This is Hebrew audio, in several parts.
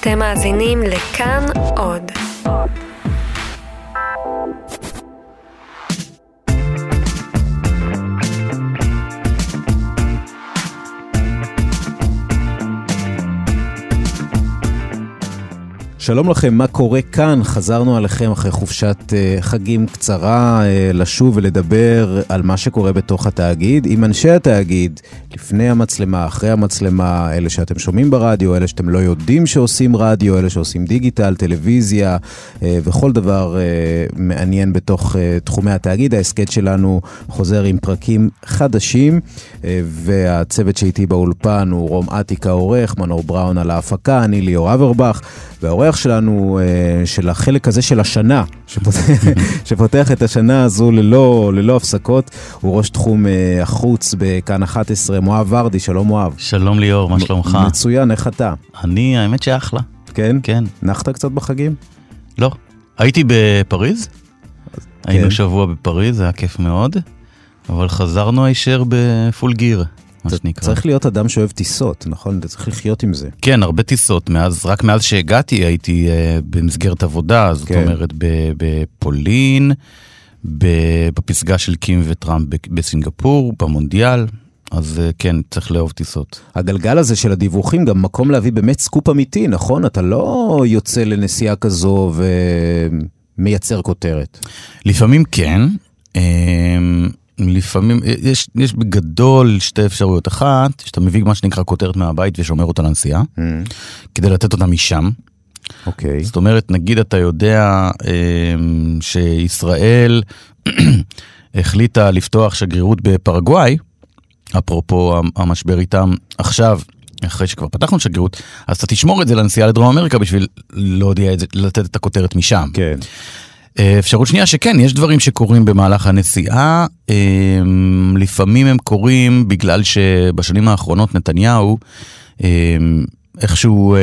אתם מאזינים לכאן עוד. שלום לכם, מה קורה כאן? חזרנו עליכם אחרי חופשת uh, חגים קצרה uh, לשוב ולדבר על מה שקורה בתוך התאגיד עם אנשי התאגיד, לפני המצלמה, אחרי המצלמה, אלה שאתם שומעים ברדיו, אלה שאתם לא יודעים שעושים רדיו, אלה שעושים דיגיטל, טלוויזיה uh, וכל דבר uh, מעניין בתוך uh, תחומי התאגיד. ההסכת שלנו חוזר עם פרקים חדשים, uh, והצוות שאיתי באולפן הוא רום אטיק העורך, מנור בראון על ההפקה, אני ליאור אברבך. והאורח שלנו, אה, של החלק הזה של השנה, שפותח, שפותח את השנה הזו ללא, ללא הפסקות, הוא ראש תחום אה, החוץ בכאן 11, מואב ורדי, שלום מואב. שלום ליאור, מה שלומך? מצוין, איך אתה? אני, האמת שאחלה. כן? כן. נחת קצת בחגים? לא. הייתי בפריז, היינו שבוע בפריז, זה היה כיף מאוד, אבל חזרנו הישר בפול גיר. מה שנקרא. צריך להיות אדם שאוהב טיסות, נכון? אתה צריך לחיות עם זה. כן, הרבה טיסות. מאז, רק מאז שהגעתי הייתי uh, במסגרת עבודה, זאת כן. אומרת בפולין, בפסגה של קים וטראמפ בסינגפור, במונדיאל. אז uh, כן, צריך לאהוב טיסות. הגלגל הזה של הדיווחים גם מקום להביא באמת סקופ אמיתי, נכון? אתה לא יוצא לנסיעה כזו ומייצר כותרת. לפעמים כן. לפעמים, יש, יש בגדול שתי אפשרויות. אחת, שאתה מביא מה שנקרא כותרת מהבית ושומר אותה לנסיעה, Mm. כדי לתת אותה משם. אוקיי. זאת אומרת, נגיד אתה יודע אה, שישראל החליטה לפתוח שגרירות בפרגוואי, אפרופו המשבר איתם עכשיו, אחרי שכבר פתחנו שגרירות, אז אתה תשמור את זה לנסיעה לדרום אמריקה בשביל להודיע את זה, לתת את הכותרת משם. כן. אה, אפשרות שנייה שכן, יש דברים שקורים במהלך הנסיעה, אה, לפעמים הם קורים בגלל שבשנים האחרונות נתניהו אה, איכשהו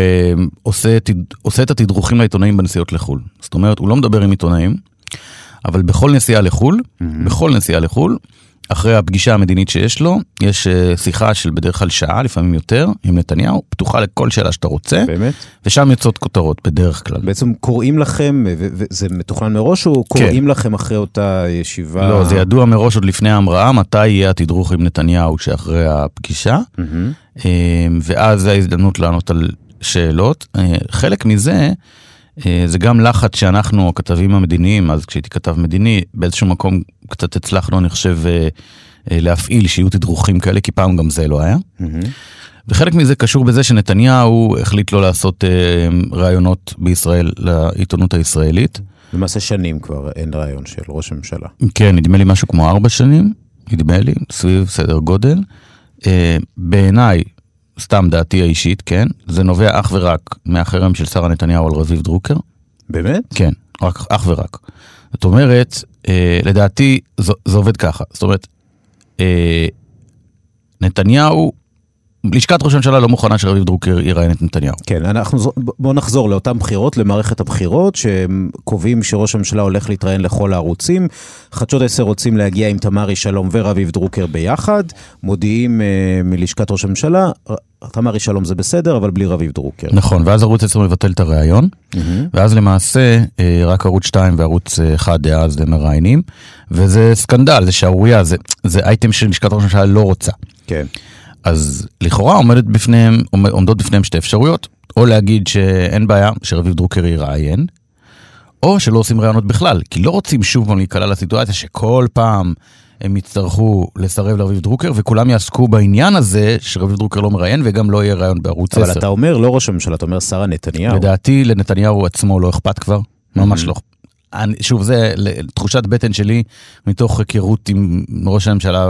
עושה, עושה את התדרוכים לעיתונאים בנסיעות לחו"ל. זאת אומרת, הוא לא מדבר עם עיתונאים, אבל בכל נסיעה לחו"ל, mm-hmm. בכל נסיעה לחו"ל, אחרי הפגישה המדינית שיש לו, יש שיחה של בדרך כלל שעה, לפעמים יותר, עם נתניהו, פתוחה לכל שאלה שאתה רוצה. באמת? ושם יוצאות כותרות, בדרך כלל. בעצם קוראים לכם, וזה מתוכנן מראש, או קוראים כן. לכם אחרי אותה ישיבה? לא, זה ידוע מראש עוד לפני ההמראה, מתי יהיה התדרוך עם נתניהו שאחרי הפגישה, mm-hmm. ואז זה ההזדמנות לענות על שאלות. חלק מזה, זה גם לחץ שאנחנו, הכתבים המדיניים, אז כשהייתי כתב מדיני, באיזשהו מקום קצת הצלחנו, אני חושב, להפעיל שיהיו תדרוכים כאלה, כי פעם גם זה לא היה. Mm-hmm. וחלק מזה קשור בזה שנתניהו החליט לא לעשות ראיונות בישראל לעיתונות הישראלית. למעשה שנים כבר אין ראיון של ראש הממשלה. כן, נדמה לי משהו כמו ארבע שנים, נדמה לי, סביב סדר גודל. בעיניי, סתם דעתי האישית, כן, זה נובע אך ורק מהחרם של שרה נתניהו על רביב דרוקר. באמת? כן, רק, אך ורק. זאת אומרת, אה, לדעתי זה, זה עובד ככה. זאת אומרת, אה, נתניהו, לשכת ראש הממשלה לא מוכנה שרביב דרוקר יראיין את נתניהו. כן, אנחנו, בואו נחזור לאותן בחירות, למערכת הבחירות, שקובעים שראש הממשלה הולך להתראיין לכל הערוצים. חדשות 10 רוצים להגיע עם תמרי שלום ורביב דרוקר ביחד, מודיעים אה, מלשכת ראש הממשלה, תמרי שלום זה בסדר, אבל בלי רביב דרוקר. נכון, ואז ערוץ 10 מבטל את הראיון, mm-hmm. ואז למעשה אה, רק ערוץ 2 וערוץ 1 דאז הם מראיינים, וזה סקנדל, זה שערורייה, זה, זה אייטם שלשכת ראש הממשלה לא רוצה. כן. אז לכאורה עומדת בפניהם, עומדות בפניהם שתי אפשרויות, או להגיד שאין בעיה שרביב דרוקר יראיין, או שלא עושים ראיונות בכלל, כי לא רוצים שוב פעם להיקלע לסיטואציה שכל פעם הם יצטרכו לסרב לרביב דרוקר, וכולם יעסקו בעניין הזה שרביב דרוקר לא מראיין, וגם לא יהיה ראיון בערוץ 10. אבל אתה אומר לא ראש הממשלה, אתה אומר שרה נתניהו. לדעתי לנתניהו עצמו לא אכפת כבר, ממש לא. שוב, זה תחושת בטן שלי מתוך היכרות עם ראש הממשלה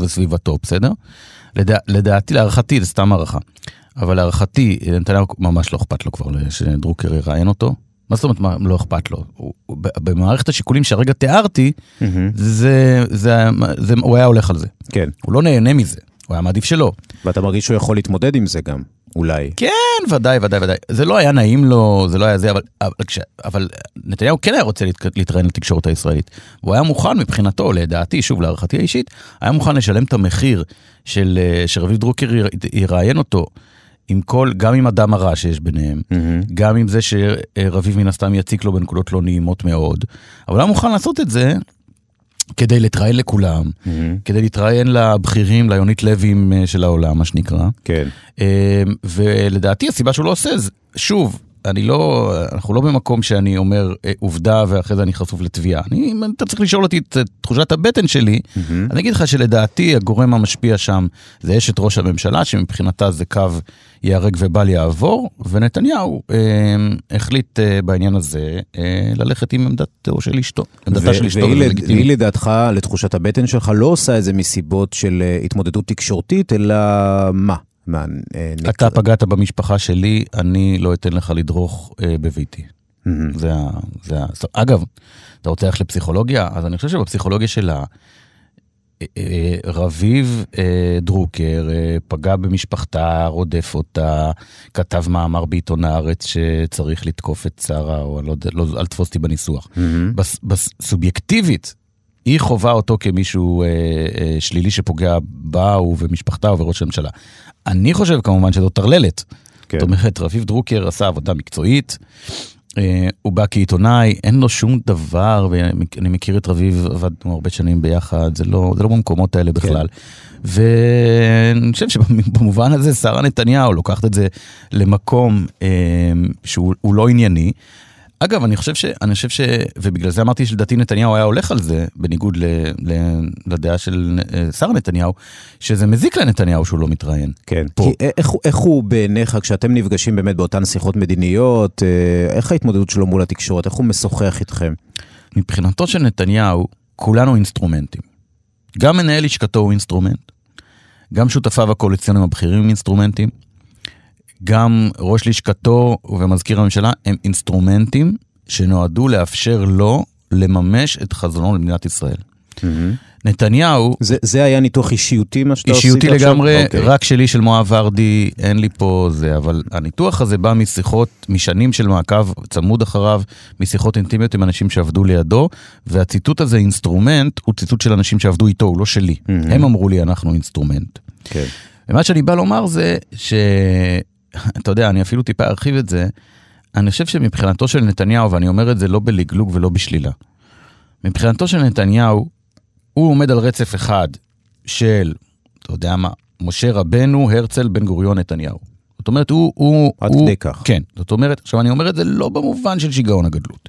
וסביבתו, בסדר? לדע, לדעתי, להערכתי, זה סתם הערכה, אבל להערכתי, נתניהו ממש לא אכפת לו כבר שדרוקר יראיין אותו. מה זאת אומרת, מה, לא אכפת לו? הוא, במערכת השיקולים שהרגע תיארתי, mm-hmm. זה, זה, זה, הוא היה הולך על זה. כן. הוא לא נהנה מזה, הוא היה מעדיף שלא. ואתה מרגיש שהוא יכול להתמודד עם זה גם, אולי. כן, ודאי, ודאי, ודאי. זה לא היה נעים לו, זה לא היה זה, אבל, אבל, אבל נתניהו כן היה רוצה להתראיין לתקשורת הישראלית. הוא היה מוכן מבחינתו, לדעתי, שוב, להערכתי האישית, היה מוכן לשלם את המחיר של שרביב דרוקר יראיין אותו. עם כל, גם עם הדם הרע שיש ביניהם, Mm-hmm. גם עם זה שרביב מן הסתם יציק לו בנקודות לא נעימות מאוד, אבל הוא היה מוכן לעשות את זה כדי להתראיין לכולם, Mm-hmm. כדי להתראיין לבכירים, ליונית לוים אה, של העולם, מה שנקרא. כן. אה, ולדעתי הסיבה שהוא לא עושה זה, שוב, אני לא, אנחנו לא במקום שאני אומר אה, עובדה ואחרי זה אני חשוף לתביעה. אני, אם אתה צריך לשאול אותי את תחושת הבטן שלי, אני אגיד לך שלדעתי הגורם המשפיע שם זה אשת ראש הממשלה, שמבחינתה זה קו ייהרג ובל יעבור, ונתניהו אה, החליט אה, בעניין הזה אה, ללכת עם עמדתו של אשתו. עמדתה של אשתו. והיא לדעתך, לתחושת הבטן שלך, לא עושה את זה מסיבות של אה, התמודדות תקשורתית, אלא מה? מה אה, נק- אתה פגעת במשפחה שלי, אני לא אתן לך לדרוך אה, בביתי. מהמם. זה ה... זה ה... אגב, אתה רוצה ללכת לפסיכולוגיה? אז אני חושב שבפסיכולוגיה שלה, אה, רביב דרוקר פגע במשפחתה, רודף אותה, כתב מאמר בעיתון הארץ שצריך לתקוף את שרה, או לא יודע, לא, אל תתפוס אותי בניסוח. מהמם. בס, בס, סובייקטיבית, היא חווה אותו כמישהו אה, אה, שלילי שפוגע בה ובמשפחתה ובראש הממשלה. אני חושב כמובן שזאת טרללת. כן. זאת אומרת, רביב דרוקר עשה עבודה מקצועית, אה, הוא בא כעיתונאי, אין לו שום דבר, ואני מכיר את רביב, עבדנו הרבה שנים ביחד, זה לא, זה לא במקומות האלה בכלל. ואני חושב שבמובן הזה שרה נתניהו לוקחת את זה למקום אה, שהוא הוא לא ענייני. אגב, אני חושב ש... אני חושב ש... ובגלל זה אמרתי שלדעתי נתניהו היה הולך על זה, בניגוד ל, ל, לדעה של אה, שרה נתניהו, שזה מזיק לנתניהו שהוא לא מתראיין. כן. פה. כי א- איך, איך הוא בעיניך, כשאתם נפגשים באמת באותן שיחות מדיניות, אה, איך ההתמודדות שלו מול התקשורת? איך הוא משוחח איתכם? מבחינתו של נתניהו, כולנו אינסטרומנטים. גם מנהל לשכתו הוא אינסטרומנט, גם שותפיו הקואליציוניים הבכירים הם אינסטרומנטים, גם ראש לשכתו ומזכיר הממשלה הם אינסטרומנטים שנועדו לאפשר לו לממש את חזונו למדינת ישראל. נתניהו, זה, זה היה ניתוח אישיותי מה שאתה עשית אישיותי עכשיו? לגמרי, אוקיי. רק שלי של מואב ורדי, אין לי פה זה, אבל הניתוח הזה בא משיחות, משנים של מעקב צמוד אחריו, משיחות אינטימיות עם אנשים שעבדו לידו, והציטוט הזה, אינסטרומנט, הוא ציטוט של אנשים שעבדו איתו, הוא לא שלי. מהמם. הם אמרו לי, אנחנו אינסטרומנט. כן. ומה שאני בא לומר זה ש... אתה יודע, אני אפילו טיפה ארחיב את זה, אני חושב שמבחינתו של נתניהו, ואני אומר את זה לא בלגלוג ולא בשלילה, מבחינתו של נתניהו, הוא עומד על רצף אחד של, אתה יודע מה, משה רבנו, הרצל, בן גוריון, נתניהו. זאת אומרת, הוא... הוא עד הוא, כדי כך. כן, זאת אומרת, עכשיו אני אומר את זה לא במובן של שיגעון הגדלות.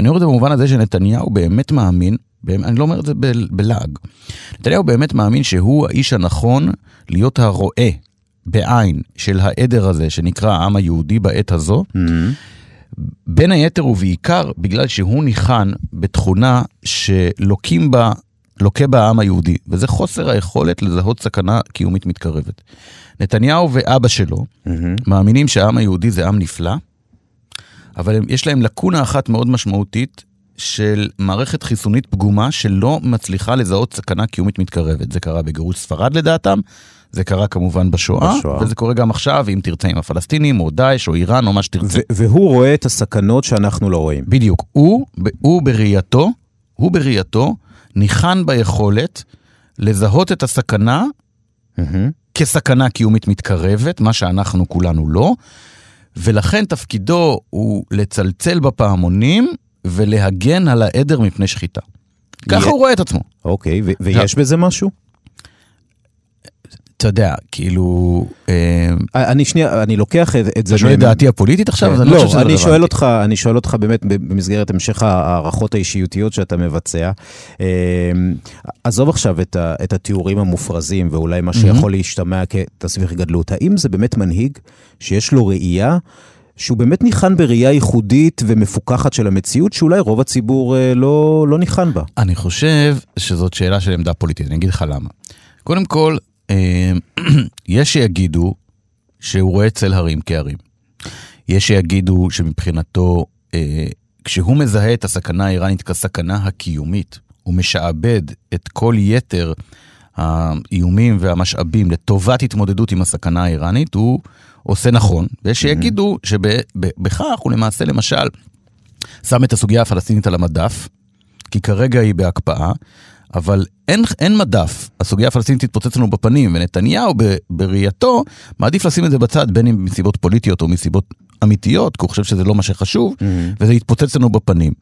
אני אומר את זה במובן הזה שנתניהו באמת מאמין, באמת, אני לא אומר את זה בלעג, נתניהו באמת מאמין שהוא האיש הנכון להיות הרועה בעין של העדר הזה שנקרא העם היהודי בעת הזו, מהמם. בין היתר ובעיקר בגלל שהוא ניחן בתכונה שלוקים בה, לוקה בה העם היהודי, וזה חוסר היכולת לזהות סכנה קיומית מתקרבת. נתניהו ואבא שלו מהמם. מאמינים שהעם היהודי זה עם נפלא, אבל יש להם לקונה אחת מאוד משמעותית של מערכת חיסונית פגומה שלא מצליחה לזהות סכנה קיומית מתקרבת. זה קרה בגירוש ספרד לדעתם, זה קרה כמובן בשואה, בשואה. וזה קורה גם עכשיו, אם תרצה עם הפלסטינים, או דאעש, או איראן, או מה שתרצה. והוא רואה את הסכנות שאנחנו לא רואים. בדיוק. הוא, הוא בראייתו, הוא בראייתו, ניחן ביכולת לזהות את הסכנה מהמם. כסכנה קיומית מתקרבת, מה שאנחנו כולנו לא, ולכן תפקידו הוא לצלצל בפעמונים ולהגן על העדר מפני שחיטה. ככה הוא רואה את עצמו. אוקיי, ויש בזה משהו? אתה יודע, כאילו... אה, אה, אני שנייה, אני לוקח את, זה... אתה שואל את דעתי הפוליטית עכשיו? אני לא, חושב שזה אני. שואל אותך, אני שואל אותך באמת במסגרת המשך ההערכות האישיותיות שאתה מבצע. אה, עזוב עכשיו את, התיאורים המופרזים ואולי מה שיכול להשתמע כתסביך גדלות. האם זה באמת מנהיג שיש לו ראייה שהוא באמת ניחן בראייה ייחודית ומפוקחת של המציאות, שאולי רוב הציבור אה, לא, לא ניחן בה? אני חושב שזאת שאלה של עמדה פוליטית, אני אגיד לך למה. קודם כל, יש שיגידו שהוא רואה צל הרים כהרים. יש שיגידו שמבחינתו, אה, כשהוא מזהה את הסכנה האיראנית כסכנה הקיומית, הוא משעבד את כל יתר האיומים והמשאבים לטובת התמודדות עם הסכנה האיראנית, הוא עושה נכון. ויש שיגידו שבכך הוא למעשה, למשל, שם את הסוגיה הפלסטינית על המדף, כי כרגע היא בהקפאה, אבל אין, אין מדף, הסוגיה הפלסטינית תתפוצץ לנו בפנים, ונתניהו ב, בראייתו מעדיף לשים את זה בצד, בין אם מסיבות פוליטיות או מסיבות אמיתיות, כי הוא חושב שזה לא מה שחשוב, mm-hmm. וזה יתפוצץ לנו בפנים.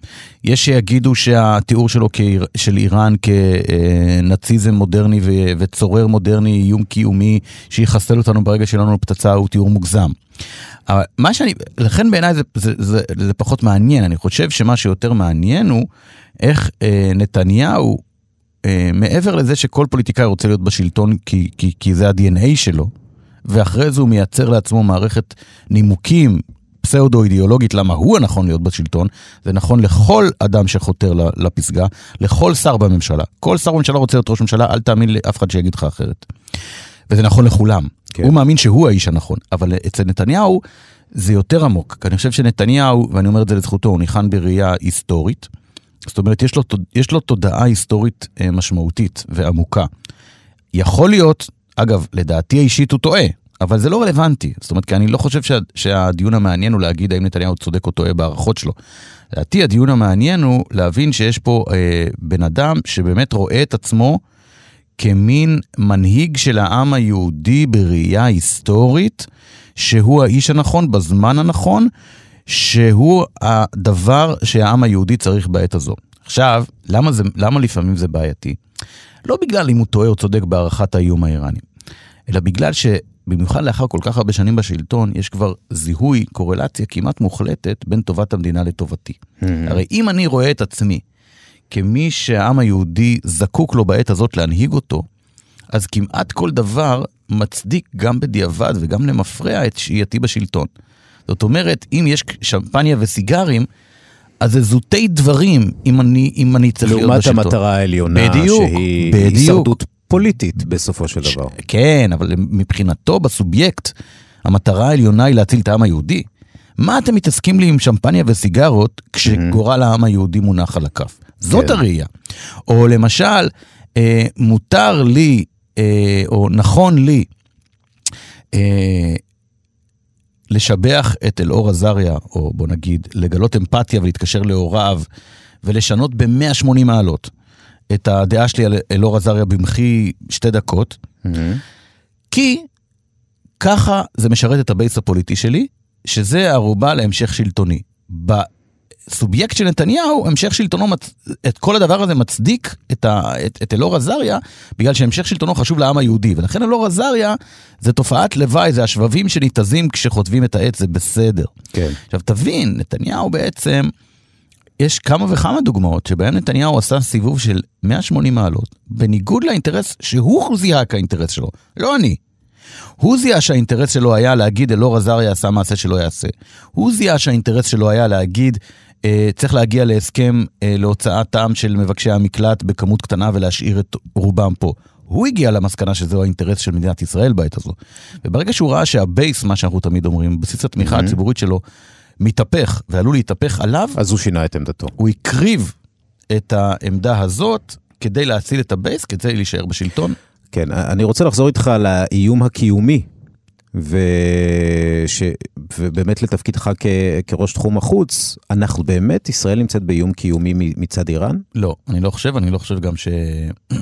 יש שיגידו שהתיאור שלו כ- של איראן כנאציזם מודרני ו- וצורר מודרני, איום קיומי, שיחסל אותנו ברגע שיהיה לנו פצצה, הוא תיאור מוגזם. אבל מה שאני, לכן בעיניי זה, זה, זה, זה פחות מעניין, אני חושב שמה שיותר מעניין הוא איך אה, נתניהו, אה, מעבר לזה שכל פוליטיקאי רוצה להיות בשלטון כי, כי, כי זה ה-DNA שלו, ואחרי זה הוא מייצר לעצמו מערכת נימוקים פסאודו-אידיאולוגית למה הוא הנכון להיות בשלטון, זה נכון לכל אדם שחותר לפסגה, לכל שר בממשלה. כל שר בממשלה רוצה להיות ראש ממשלה, אל תאמין לאף אחד שיגיד לך אחרת. וזה נכון לכולם. כן. הוא מאמין שהוא האיש הנכון, אבל אצל נתניהו זה יותר עמוק. כי אני חושב שנתניהו, ואני אומר את זה לזכותו, הוא ניחן בראייה היסטורית. זאת אומרת, יש לו, יש לו תודעה היסטורית אה, משמעותית ועמוקה. יכול להיות, אגב, לדעתי האישית הוא טועה, אבל זה לא רלוונטי. זאת אומרת, כי אני לא חושב שה, שהדיון המעניין הוא להגיד האם נתניהו צודק או טועה בהערכות שלו. לדעתי הדיון המעניין הוא להבין שיש פה אה, בן אדם שבאמת רואה את עצמו כמין מנהיג של העם היהודי בראייה היסטורית, שהוא האיש הנכון בזמן הנכון, שהוא הדבר שהעם היהודי צריך בעת הזו. עכשיו, למה, זה, למה לפעמים זה בעייתי? לא בגלל אם הוא טועה או צודק בהערכת האיום האיראני, אלא בגלל שבמיוחד לאחר כל כך הרבה שנים בשלטון, יש כבר זיהוי, קורלציה כמעט מוחלטת בין טובת המדינה לטובתי. Mm-hmm. הרי אם אני רואה את עצמי כמי שהעם היהודי זקוק לו בעת הזאת להנהיג אותו, אז כמעט כל דבר מצדיק גם בדיעבד וגם למפרע את שהייתי בשלטון. זאת אומרת, אם יש שמפניה וסיגרים, אז זה זוטי דברים אם אני, אם אני צריך להיות בשלטון. לעומת המטרה העליונה, בדיוק, שהיא בדיוק. הישרדות פוליטית בסופו של דבר. ש... כן, אבל מבחינתו, בסובייקט, המטרה העליונה היא להציל את העם היהודי. מה אתם מתעסקים לי עם שמפניה וסיגרות כשגורל העם היהודי מונח על הכף? זאת כן. הראייה. או למשל, אה, מותר לי, אה, או נכון לי, אה, לשבח את אלאור עזריה, או בוא נגיד, לגלות אמפתיה ולהתקשר להוריו, ולשנות ב-180 מעלות את הדעה שלי על אלאור עזריה במחי שתי דקות, mm-hmm. כי ככה זה משרת את הבייס הפוליטי שלי, שזה ערובה להמשך שלטוני. בסובייקט של נתניהו, המשך שלטונו, מצ... את כל הדבר הזה מצדיק את, ה... את, את אלאור עזריה, בגלל שהמשך שלטונו חשוב לעם היהודי. ולכן אלאור עזריה זה תופעת לוואי, זה השבבים שניתזים כשחוטבים את העץ, זה בסדר. כן. עכשיו תבין, נתניהו בעצם, יש כמה וכמה דוגמאות שבהן נתניהו עשה סיבוב של 180 מעלות, בניגוד לאינטרס שהוא זיהה כאינטרס שלו, לא אני. הוא זיהה שהאינטרס שלו היה להגיד אלאור עזריה עשה מעשה שלא יעשה. הוא זיהה שהאינטרס שלו היה להגיד צריך להגיע להסכם אה, להוצאת עם של מבקשי המקלט בכמות קטנה ולהשאיר את רובם פה. הוא הגיע למסקנה שזהו האינטרס של מדינת ישראל בעת הזו. וברגע שהוא ראה שהבייס, מה שאנחנו תמיד אומרים, בסיס התמיכה mm-hmm. הציבורית שלו, מתהפך ועלול להתהפך עליו, אז הוא שינה את עמדתו. הוא הקריב את העמדה הזאת כדי להציל את הבייס, כדי להישאר בשלטון. כן, אני רוצה לחזור איתך לאיום הקיומי, וש... ובאמת לתפקידך כ... כראש תחום החוץ, אנחנו באמת, ישראל נמצאת באיום קיומי מצד איראן? לא, אני לא חושב, אני לא חושב גם ש...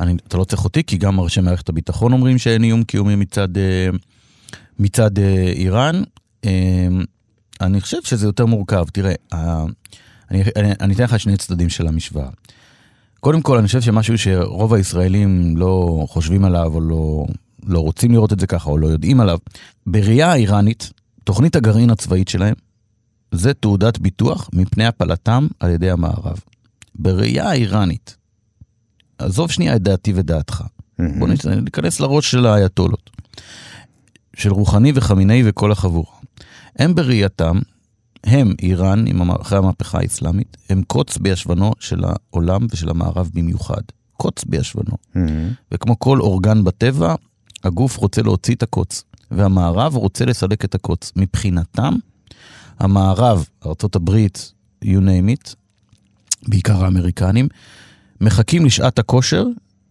אני, אתה לא צריך אותי, כי גם ראשי מערכת הביטחון אומרים שאין איום קיומי מצד, אה, מצד אה, איראן. אה, אני חושב שזה יותר מורכב. תראה, אני, אני, אני אתן לך שני צדדים של המשוואה. קודם כל, אני חושב שמשהו שרוב הישראלים לא חושבים עליו, או לא, לא רוצים לראות את זה ככה, או לא יודעים עליו, בראייה האיראנית, תוכנית הגרעין הצבאית שלהם, זה תעודת ביטוח מפני הפלתם על ידי המערב. בראייה האיראנית, עזוב שנייה את דעתי ודעתך, mm-hmm. בוא ניכנס לראש של האייתולות, של רוחני וחמיני וכל החבורה. הם בראייתם הם, איראן, אחרי המהפכה האסלאמית, הם קוץ בישבנו של העולם ושל המערב במיוחד. קוץ בישבנו. Mm-hmm. וכמו כל אורגן בטבע, הגוף רוצה להוציא את הקוץ, והמערב רוצה לסלק את הקוץ. מבחינתם, המערב, ארה"ב, you name it, בעיקר האמריקנים, מחכים לשעת הכושר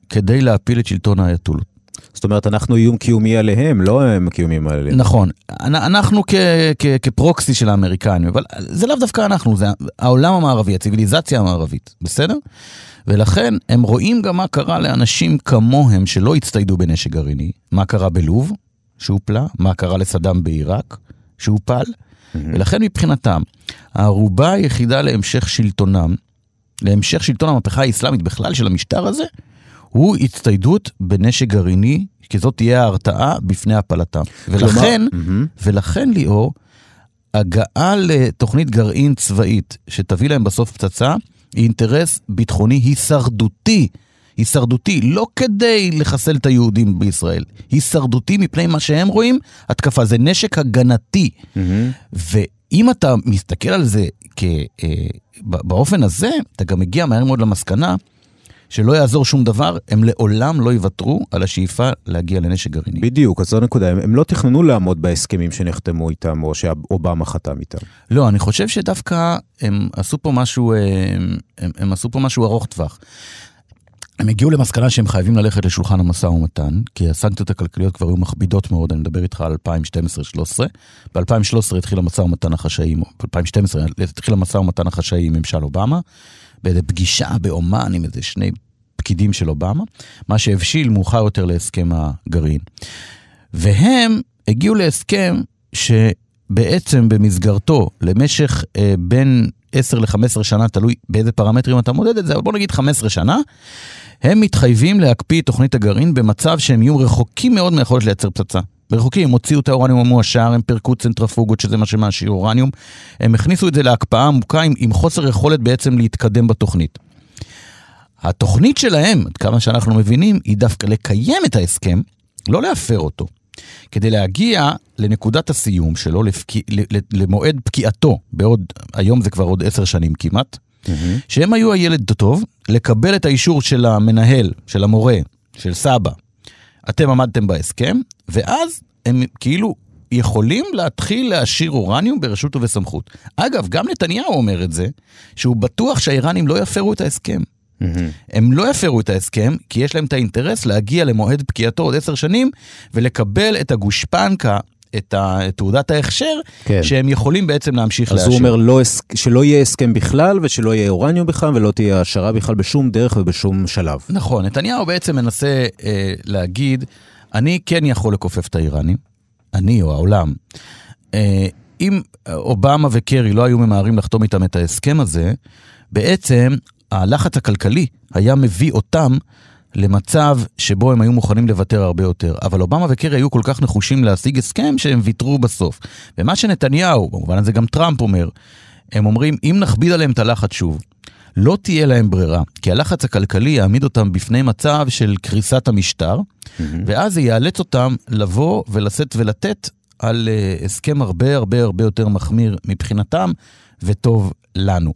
כדי להפיל את שלטון האייתולות. זאת אומרת, אנחנו איום קיומי עליהם, לא הם קיומיים עליהם. נכון. אנ- אנחנו כ- כ- כפרוקסי של האמריקנים, אבל זה לאו דווקא אנחנו, זה העולם המערבי, הציוויליזציה המערבית, בסדר? ולכן הם רואים גם מה קרה לאנשים כמוהם שלא הצטיידו בנשק גרעיני, מה קרה בלוב, שהופלה, מה קרה לסדאם בעיראק, שהופל, ולכן מבחינתם, הערובה היחידה להמשך שלטונם, להמשך שלטון המהפכה האסלאמית בכלל של המשטר הזה, הוא הצטיידות בנשק גרעיני, כי זאת תהיה ההרתעה בפני הפלתם. ולכן. ולכן ליאור, הגעה לתוכנית גרעין צבאית שתביא להם בסוף פצצה, היא אינטרס ביטחוני הישרדותי. הישרדותי, לא כדי לחסל את היהודים בישראל, הישרדותי מפני מה שהם רואים, התקפה, זה נשק הגנתי. מהמם. ואם אתה מסתכל על זה כ, אה, באופן הזה, אתה גם מגיע מהר מאוד למסקנה שלא יעזור שום דבר, הם לעולם לא יוותרו על השאיפה להגיע לנשק גרעיני. בדיוק, אז זו הנקודה. הם, הם לא תכננו לעמוד בהסכמים שנחתמו איתם, או שאובמה חתם איתם. לא, אני חושב שדווקא הם עשו פה משהו, אה, הם, הם עשו פה משהו ארוך טווח. הם הגיעו למסקנה שהם חייבים ללכת לשולחן המשא ומתן, כי הסנקציות הכלכליות כבר היו מכבידות מאוד, אני מדבר איתך על 2012-2013. ב-2013 התחיל המשא ומתן החשאי, ב-2012 התחיל המשא ומתן החשאי עם ממשל אובמה, באיזה פגישה באומן עם איזה שני פקידים של אובמה, מה שהבשיל מאוחר יותר להסכם הגרעין. והם הגיעו להסכם שבעצם במסגרתו, למשך אה, בין 10 ל-15 שנה, תלוי באיזה פרמטרים אתה מודד את זה, אבל בוא נגיד 15 שנה, הם מתחייבים להקפיא את תוכנית הגרעין במצב שהם יהיו רחוקים מאוד מהיכולת לייצר פצצה. רחוקים, הם הוציאו את האורניום המועשר, הם פירקו צנטרפוגות, שזה מה שמעשיר אורניום. הם הכניסו את זה להקפאה עמוקה עם, עם חוסר יכולת בעצם להתקדם בתוכנית. התוכנית שלהם, עד כמה שאנחנו מבינים, היא דווקא לקיים את ההסכם, לא להפר אותו. כדי להגיע לנקודת הסיום שלו, לפק... ל- ל- למועד פקיעתו, בעוד, היום זה כבר עוד עשר שנים כמעט, שהם היו הילד הטוב, לקבל את האישור של המנהל, של המורה, של סבא. אתם עמדתם בהסכם, ואז הם כאילו יכולים להתחיל להשאיר אורניום ברשות ובסמכות. אגב, גם נתניהו אומר את זה, שהוא בטוח שהאיראנים לא יפרו את ההסכם. הם לא יפרו את ההסכם, כי יש להם את האינטרס להגיע למועד פקיעתו עוד עשר שנים, ולקבל את הגושפנקה, את תעודת ההכשר, כן. שהם יכולים בעצם להמשיך אז לאשר. הוא אומר לא, שלא יהיה הסכם בכלל, ושלא יהיה אורניום בכלל, ולא תהיה העשרה בכלל בשום דרך ובשום שלב. נכון, נתניהו בעצם מנסה אה, להגיד, אני כן יכול לכופף את האיראנים, אני או העולם. אה, אם אובמה וקרי לא היו ממהרים לחתום איתם את ההסכם הזה, בעצם הלחץ הכלכלי היה מביא אותם למצב שבו הם היו מוכנים לוותר הרבה יותר. אבל אובמה וקרי היו כל כך נחושים להשיג הסכם שהם ויתרו בסוף. ומה שנתניהו, במובן הזה גם טראמפ אומר, הם אומרים, אם נכביד עליהם את הלחץ שוב, לא תהיה להם ברירה, כי הלחץ הכלכלי יעמיד אותם בפני מצב של קריסת המשטר, ואז זה יאלץ אותם לבוא ולשאת ולתת על uh, הסכם הרבה הרבה הרבה יותר מחמיר מבחינתם, וטוב לנו.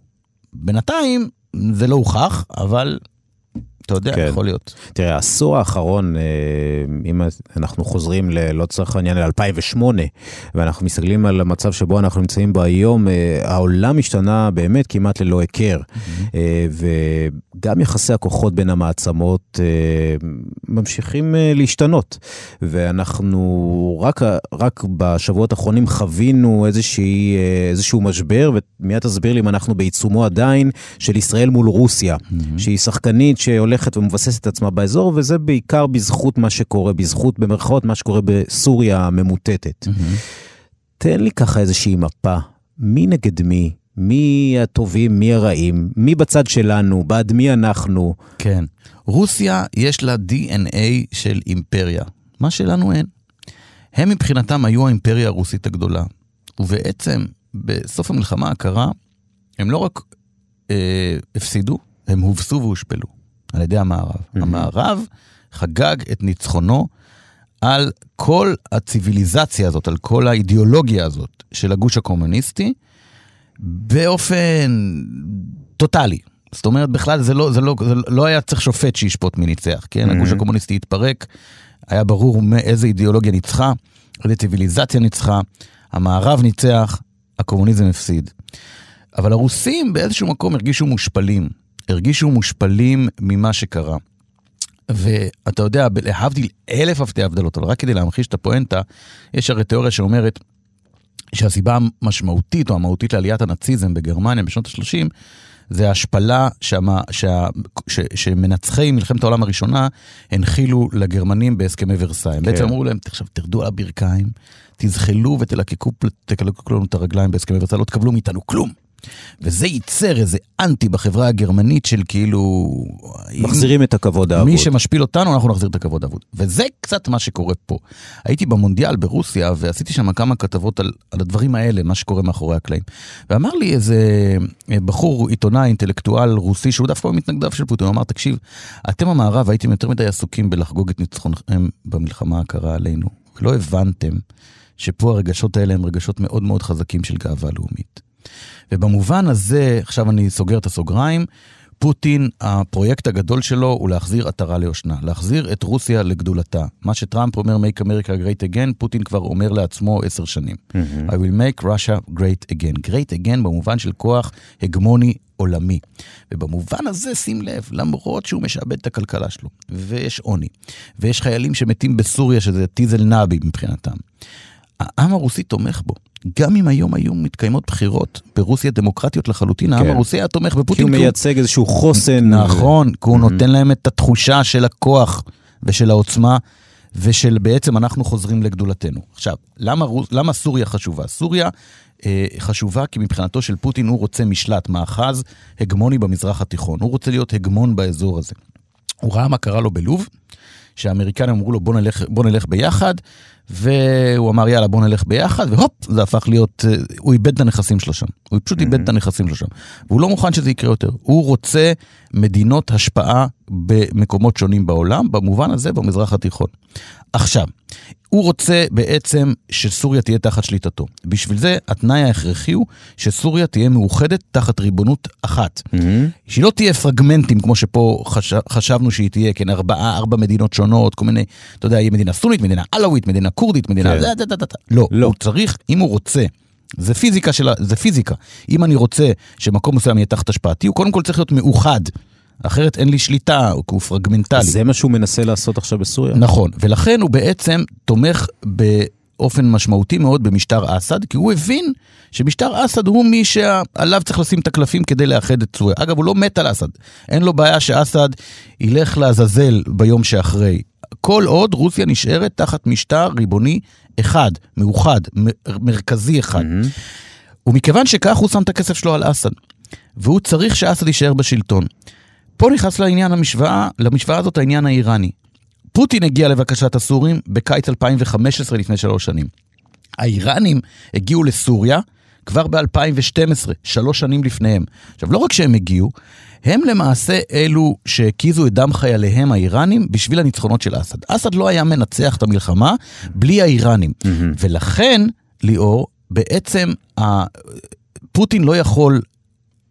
בינתיים זה לא הוכח, אבל אתה יודע, כן. יכול להיות. תראה, העשור האחרון, אה, אם אנחנו חוזרים, ל- לא צריך העניין, ל-2008, ואנחנו מסתכלים על המצב שבו אנחנו נמצאים בו היום, אה, העולם השתנה באמת כמעט ללא היכר. אה, וגם יחסי הכוחות בין המעצמות ממשיכים להשתנות. ואנחנו רק, רק בשבועות האחרונים חווינו איזושהי, איזשהו משבר, ומיד תסביר לי אם אנחנו בעיצומו עדיין, של ישראל מול רוסיה, שהיא שחקנית שהולכת ומבססת את עצמה באזור, וזה בעיקר בזכות מה שקורה, בזכות, במרכאות, מה שקורה בסוריה הממוטטת. תן לי ככה איזושהי מפה, מי נגד מי? מי הטובים, מי הרעים, מי בצד שלנו, בעד מי אנחנו. כן. רוסיה יש לה DNA של אימפריה, מה שלנו אין. הם מבחינתם היו האימפריה הרוסית הגדולה, ובעצם בסוף המלחמה הקרה, הם לא רק אה, הפסידו, הם הובסו והושפלו על ידי המערב. Mm-hmm. המערב חגג את ניצחונו על כל הציוויליזציה הזאת, על כל האידיאולוגיה הזאת של הגוש הקומוניסטי, באופן טוטאלי. זאת אומרת, בכלל זה לא, זה לא, זה לא היה צריך שופט שישפוט מי ניצח, כן? Mm-hmm. הגוש הקומוניסטי התפרק, היה ברור מאיזה אידיאולוגיה ניצחה, איזה ציוויליזציה ניצחה, המערב ניצח, הקומוניזם הפסיד. אבל הרוסים באיזשהו מקום הרגישו מושפלים, הרגישו מושפלים ממה שקרה. ואתה יודע, להבדיל אלף אלפי הבדלות, אבל רק כדי להמחיש את הפואנטה, יש הרי תיאוריה שאומרת שהסיבה המשמעותית או המהותית לעליית הנאציזם בגרמניה בשנות ה-30 זה ההשפלה שמה, שה, ש, שמנצחי מלחמת העולם הראשונה הנחילו לגרמנים בהסכמי ורסאי. כן. בעצם אמרו להם, עכשיו תרדו על הברכיים, תזחלו ותלקקו לנו את הרגליים בהסכמי ורסאי, לא תקבלו מאיתנו כלום. וזה ייצר איזה אנטי בחברה הגרמנית של כאילו... מחזירים את הכבוד האבוד. מי שמשפיל אותנו, אנחנו נחזיר את הכבוד האבוד. וזה קצת מה שקורה פה. הייתי במונדיאל ברוסיה, ועשיתי שם כמה כתבות על, על הדברים האלה, מה שקורה מאחורי הקלעים. ואמר לי איזה בחור, עיתונאי, אינטלקטואל רוסי, שהוא דווקא מתנגדיו של פוטין, הוא אמר, תקשיב, אתם המערב הייתם יותר מדי עסוקים בלחגוג את ניצחונכם במלחמה הקרה עלינו. לא הבנתם שפה הרגשות האלה הם רגשות מאוד מאוד חזקים של גאווה לאומית. ובמובן הזה, עכשיו אני סוגר את הסוגריים, פוטין, הפרויקט הגדול שלו הוא להחזיר עטרה ליושנה, להחזיר את רוסיה לגדולתה. מה שטראמפ אומר, make America great again, פוטין כבר אומר לעצמו עשר שנים. Mm-hmm. I will make Russia great again. great again במובן של כוח הגמוני עולמי. ובמובן הזה, שים לב, למרות שהוא משעבד את הכלכלה שלו, ויש עוני, ויש חיילים שמתים בסוריה, שזה טיזל נאבי מבחינתם, העם הרוסי תומך בו. גם אם היום היו מתקיימות בחירות ברוסיה דמוקרטיות לחלוטין, העם כן. הרוסי היה תומך בפוטין. כי הוא מייצג איזשהו חוסן. נכון, כי הוא נותן להם את התחושה של הכוח ושל העוצמה, ושל בעצם אנחנו חוזרים לגדולתנו. עכשיו, למה, למה סוריה חשובה? סוריה אה, חשובה כי מבחינתו של פוטין הוא רוצה משלט, מאחז הגמוני במזרח התיכון. הוא רוצה להיות הגמון באזור הזה. הוא ראה מה קרה לו בלוב, שהאמריקנים אמרו לו בוא נלך, בוא נלך ביחד, והוא אמר יאללה בוא נלך ביחד, והופ, זה הפך להיות, הוא איבד את הנכסים שלו שם. הוא פשוט איבד את הנכסים שלו שם. והוא לא מוכן שזה יקרה יותר. הוא רוצה מדינות השפעה במקומות שונים בעולם, במובן הזה במזרח התיכון. עכשיו, הוא רוצה בעצם שסוריה תהיה תחת שליטתו. בשביל זה התנאי ההכרחי הוא שסוריה תהיה מאוחדת תחת ריבונות אחת. Mm-hmm. שהיא לא תהיה פרגמנטים כמו שפה חש... חשבנו שהיא תהיה, כן, ארבעה, ארבע מדינות שונות, כל מיני, אתה יודע, יהיה מדינה סונית, מדינה עלאווית, מדינה כורדית, מדינה... כן. לא, לא, הוא צריך, אם הוא רוצה... זה פיזיקה של ה... זה פיזיקה. אם אני רוצה שמקום מסוים יהיה תחת השפעתי, הוא קודם כל צריך להיות מאוחד. אחרת אין לי שליטה, הוא פרגמנטלי. זה מה שהוא מנסה לעשות עכשיו בסוריה. נכון, ולכן הוא בעצם תומך באופן משמעותי מאוד במשטר אסד, כי הוא הבין שמשטר אסד הוא מי שעליו צריך לשים את הקלפים כדי לאחד את סוריה. אגב, הוא לא מת על אסד, אין לו בעיה שאסד ילך לעזאזל ביום שאחרי. כל עוד רוסיה נשארת תחת משטר ריבוני אחד, מאוחד, מרכזי אחד. Mm-hmm. ומכיוון שכך הוא שם את הכסף שלו על אסד, והוא צריך שאסד יישאר בשלטון. פה נכנס לעניין המשוואה, למשוואה הזאת העניין האיראני. פוטין הגיע לבקשת הסורים בקיץ 2015 לפני שלוש שנים. האיראנים הגיעו לסוריה כבר ב-2012, שלוש שנים לפניהם. עכשיו, לא רק שהם הגיעו, הם למעשה אלו שהקיזו את דם חייליהם האיראנים בשביל הניצחונות של אסד. אסד לא היה מנצח את המלחמה בלי האיראנים. Mm-hmm. ולכן, ליאור, בעצם פוטין לא יכול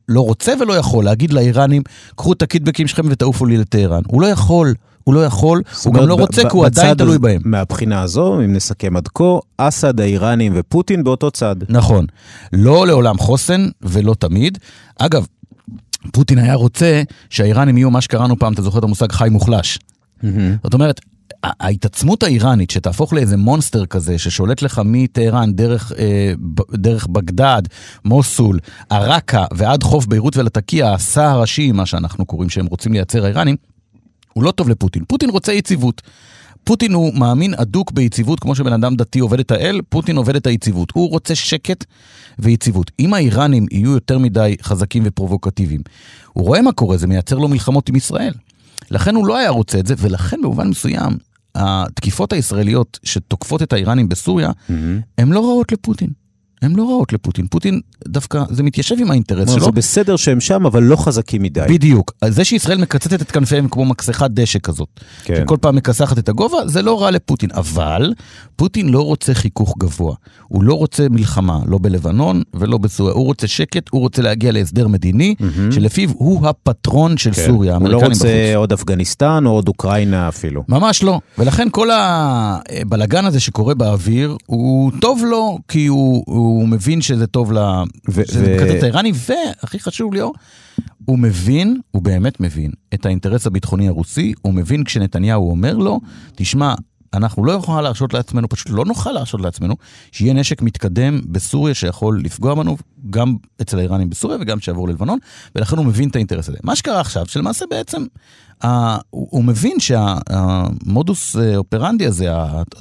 לא רוצה ולא יכול להגיד לאיראנים, קחו את הקידבקים שלכם ותעופו לי לטהרן. הוא לא יכול, הוא לא יכול, הוא גם לא רוצה כי הוא עדיין תלוי בהם. מהבחינה הזו, אם נסכם עד כה, אסד, האיראנים ופוטין באותו צד. נכון. לא לעולם חוסן ולא תמיד. אגב, פוטין היה רוצה שהאיראנים יהיו מה שקראנו פעם, אתה זוכר את המושג חי מוחלש. Mm-hmm. זאת אומרת, ההתעצמות האיראנית שתהפוך לאיזה מונסטר כזה ששולט לך מטהרן דרך, אה, דרך בגדד, מוסול, עראקה ועד חוף ביירות ולתקיע, הסע הראשי, מה שאנחנו קוראים שהם רוצים לייצר האיראנים, הוא לא טוב לפוטין. פוטין רוצה יציבות. פוטין הוא מאמין אדוק ביציבות, כמו שבן אדם דתי עובד את האל, פוטין עובד את היציבות. הוא רוצה שקט ויציבות. אם האיראנים יהיו יותר מדי חזקים ופרובוקטיביים, הוא רואה מה קורה, זה מייצר לו מלחמות עם ישראל. לכן הוא לא היה רוצה את זה, ולכן במובן מסוים, התקיפות הישראליות שתוקפות את האיראנים בסוריה, mm-hmm. הן לא רעות לפוטין. הן לא רעות לפוטין. פוטין דווקא, זה מתיישב עם האינטרס שלו. זה בסדר שהם שם, אבל לא חזקים מדי. בדיוק. זה שישראל מקצצת את כנפיהם כמו מקסחת דשא כזאת, כן. שכל פעם מכסחת את הגובה, זה לא רע לפוטין. אבל פוטין לא רוצה חיכוך גבוה. הוא לא רוצה מלחמה, לא בלבנון ולא בסוריה. הוא רוצה שקט, הוא רוצה להגיע להסדר מדיני, mm-hmm. שלפיו הוא הפטרון של כן. סוריה. הוא לא רוצה בחוץ. עוד אפגניסטן או עוד אוקראינה אפילו. ממש לא. ולכן כל הבלגן הזה שקורה באוויר, הוא טוב לו, כי הוא... הוא מבין שזה טוב ל... ו- שזה ו- מקצץ האיראני, והכי חשוב ליאור, הוא מבין, הוא באמת מבין, את האינטרס הביטחוני הרוסי, הוא מבין כשנתניהו אומר לו, תשמע, אנחנו לא נוכל להרשות לעצמנו, פשוט לא נוכל להרשות לעצמנו, שיהיה נשק מתקדם בסוריה שיכול לפגוע בנו, גם אצל האיראנים בסוריה וגם שיעבור ללבנון, ולכן הוא מבין את האינטרס הזה. מה שקרה עכשיו, שלמעשה בעצם, uh, הוא, הוא מבין שהמודוס אה, אופרנדי הזה,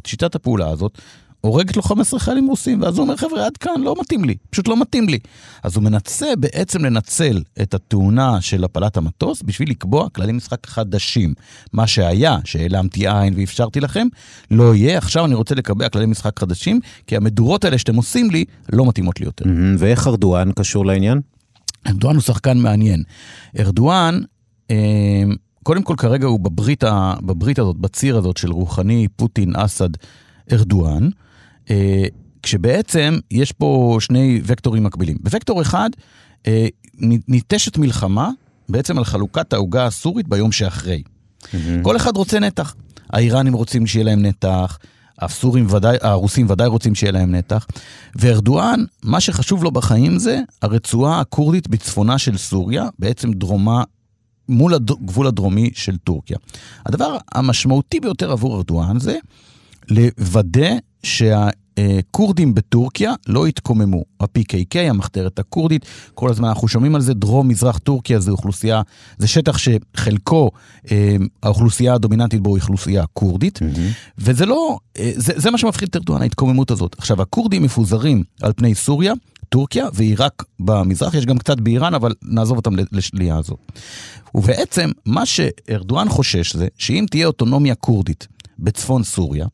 שיטת הפעולה הזאת, הורגת לו 15 חיילים רוסים, ואז הוא אומר, חבר'ה, עד כאן, לא מתאים לי, פשוט לא מתאים לי. אז הוא מנסה בעצם לנצל את התאונה של הפלת המטוס בשביל לקבוע כללים משחק חדשים. מה שהיה, שהעלמתי עין ואפשרתי לכם, לא יהיה. עכשיו אני רוצה לקבע כללי משחק חדשים, כי המדורות האלה שאתם עושים לי, לא מתאימות לי יותר. ואיך ארדואן קשור לעניין? ארדואן הוא שחקן מעניין. ארדואן, אה, קודם כל כרגע הוא בברית, בברית הזאת, בציר הזאת של רוחני, פוטין, אסד, ארדואן. אה, כשבעצם יש פה שני וקטורים מקבילים. בוקטור אחד אה, ניטשת מלחמה בעצם על חלוקת העוגה הסורית ביום שאחרי. Mm-hmm. כל אחד רוצה נתח. האיראנים רוצים שיהיה להם נתח, הסורים ודאי, הרוסים ודאי רוצים שיהיה להם נתח. וארדואן, מה שחשוב לו בחיים זה הרצועה הכורדית בצפונה של סוריה, בעצם דרומה, מול הגבול הדרומי של טורקיה. הדבר המשמעותי ביותר עבור ארדואן זה לוודא שהכורדים בטורקיה לא יתקוממו. ה-PKK, המחתרת הכורדית, כל הזמן אנחנו שומעים על זה, דרום-מזרח טורקיה זה אוכלוסייה, זה שטח שחלקו, אה, האוכלוסייה הדומיננטית בו היא אוכלוסייה כורדית, mm-hmm. וזה לא, אה, זה, זה מה שמפחיד את ארדואן, ההתקוממות הזאת. עכשיו, הכורדים מפוזרים על פני סוריה, טורקיה ועיראק במזרח, יש גם קצת באיראן, אבל נעזוב אותם לשלייה הזאת. ובעצם, מה שארדואן חושש זה שאם תהיה אוטונומיה כורדית בצפון סוריה,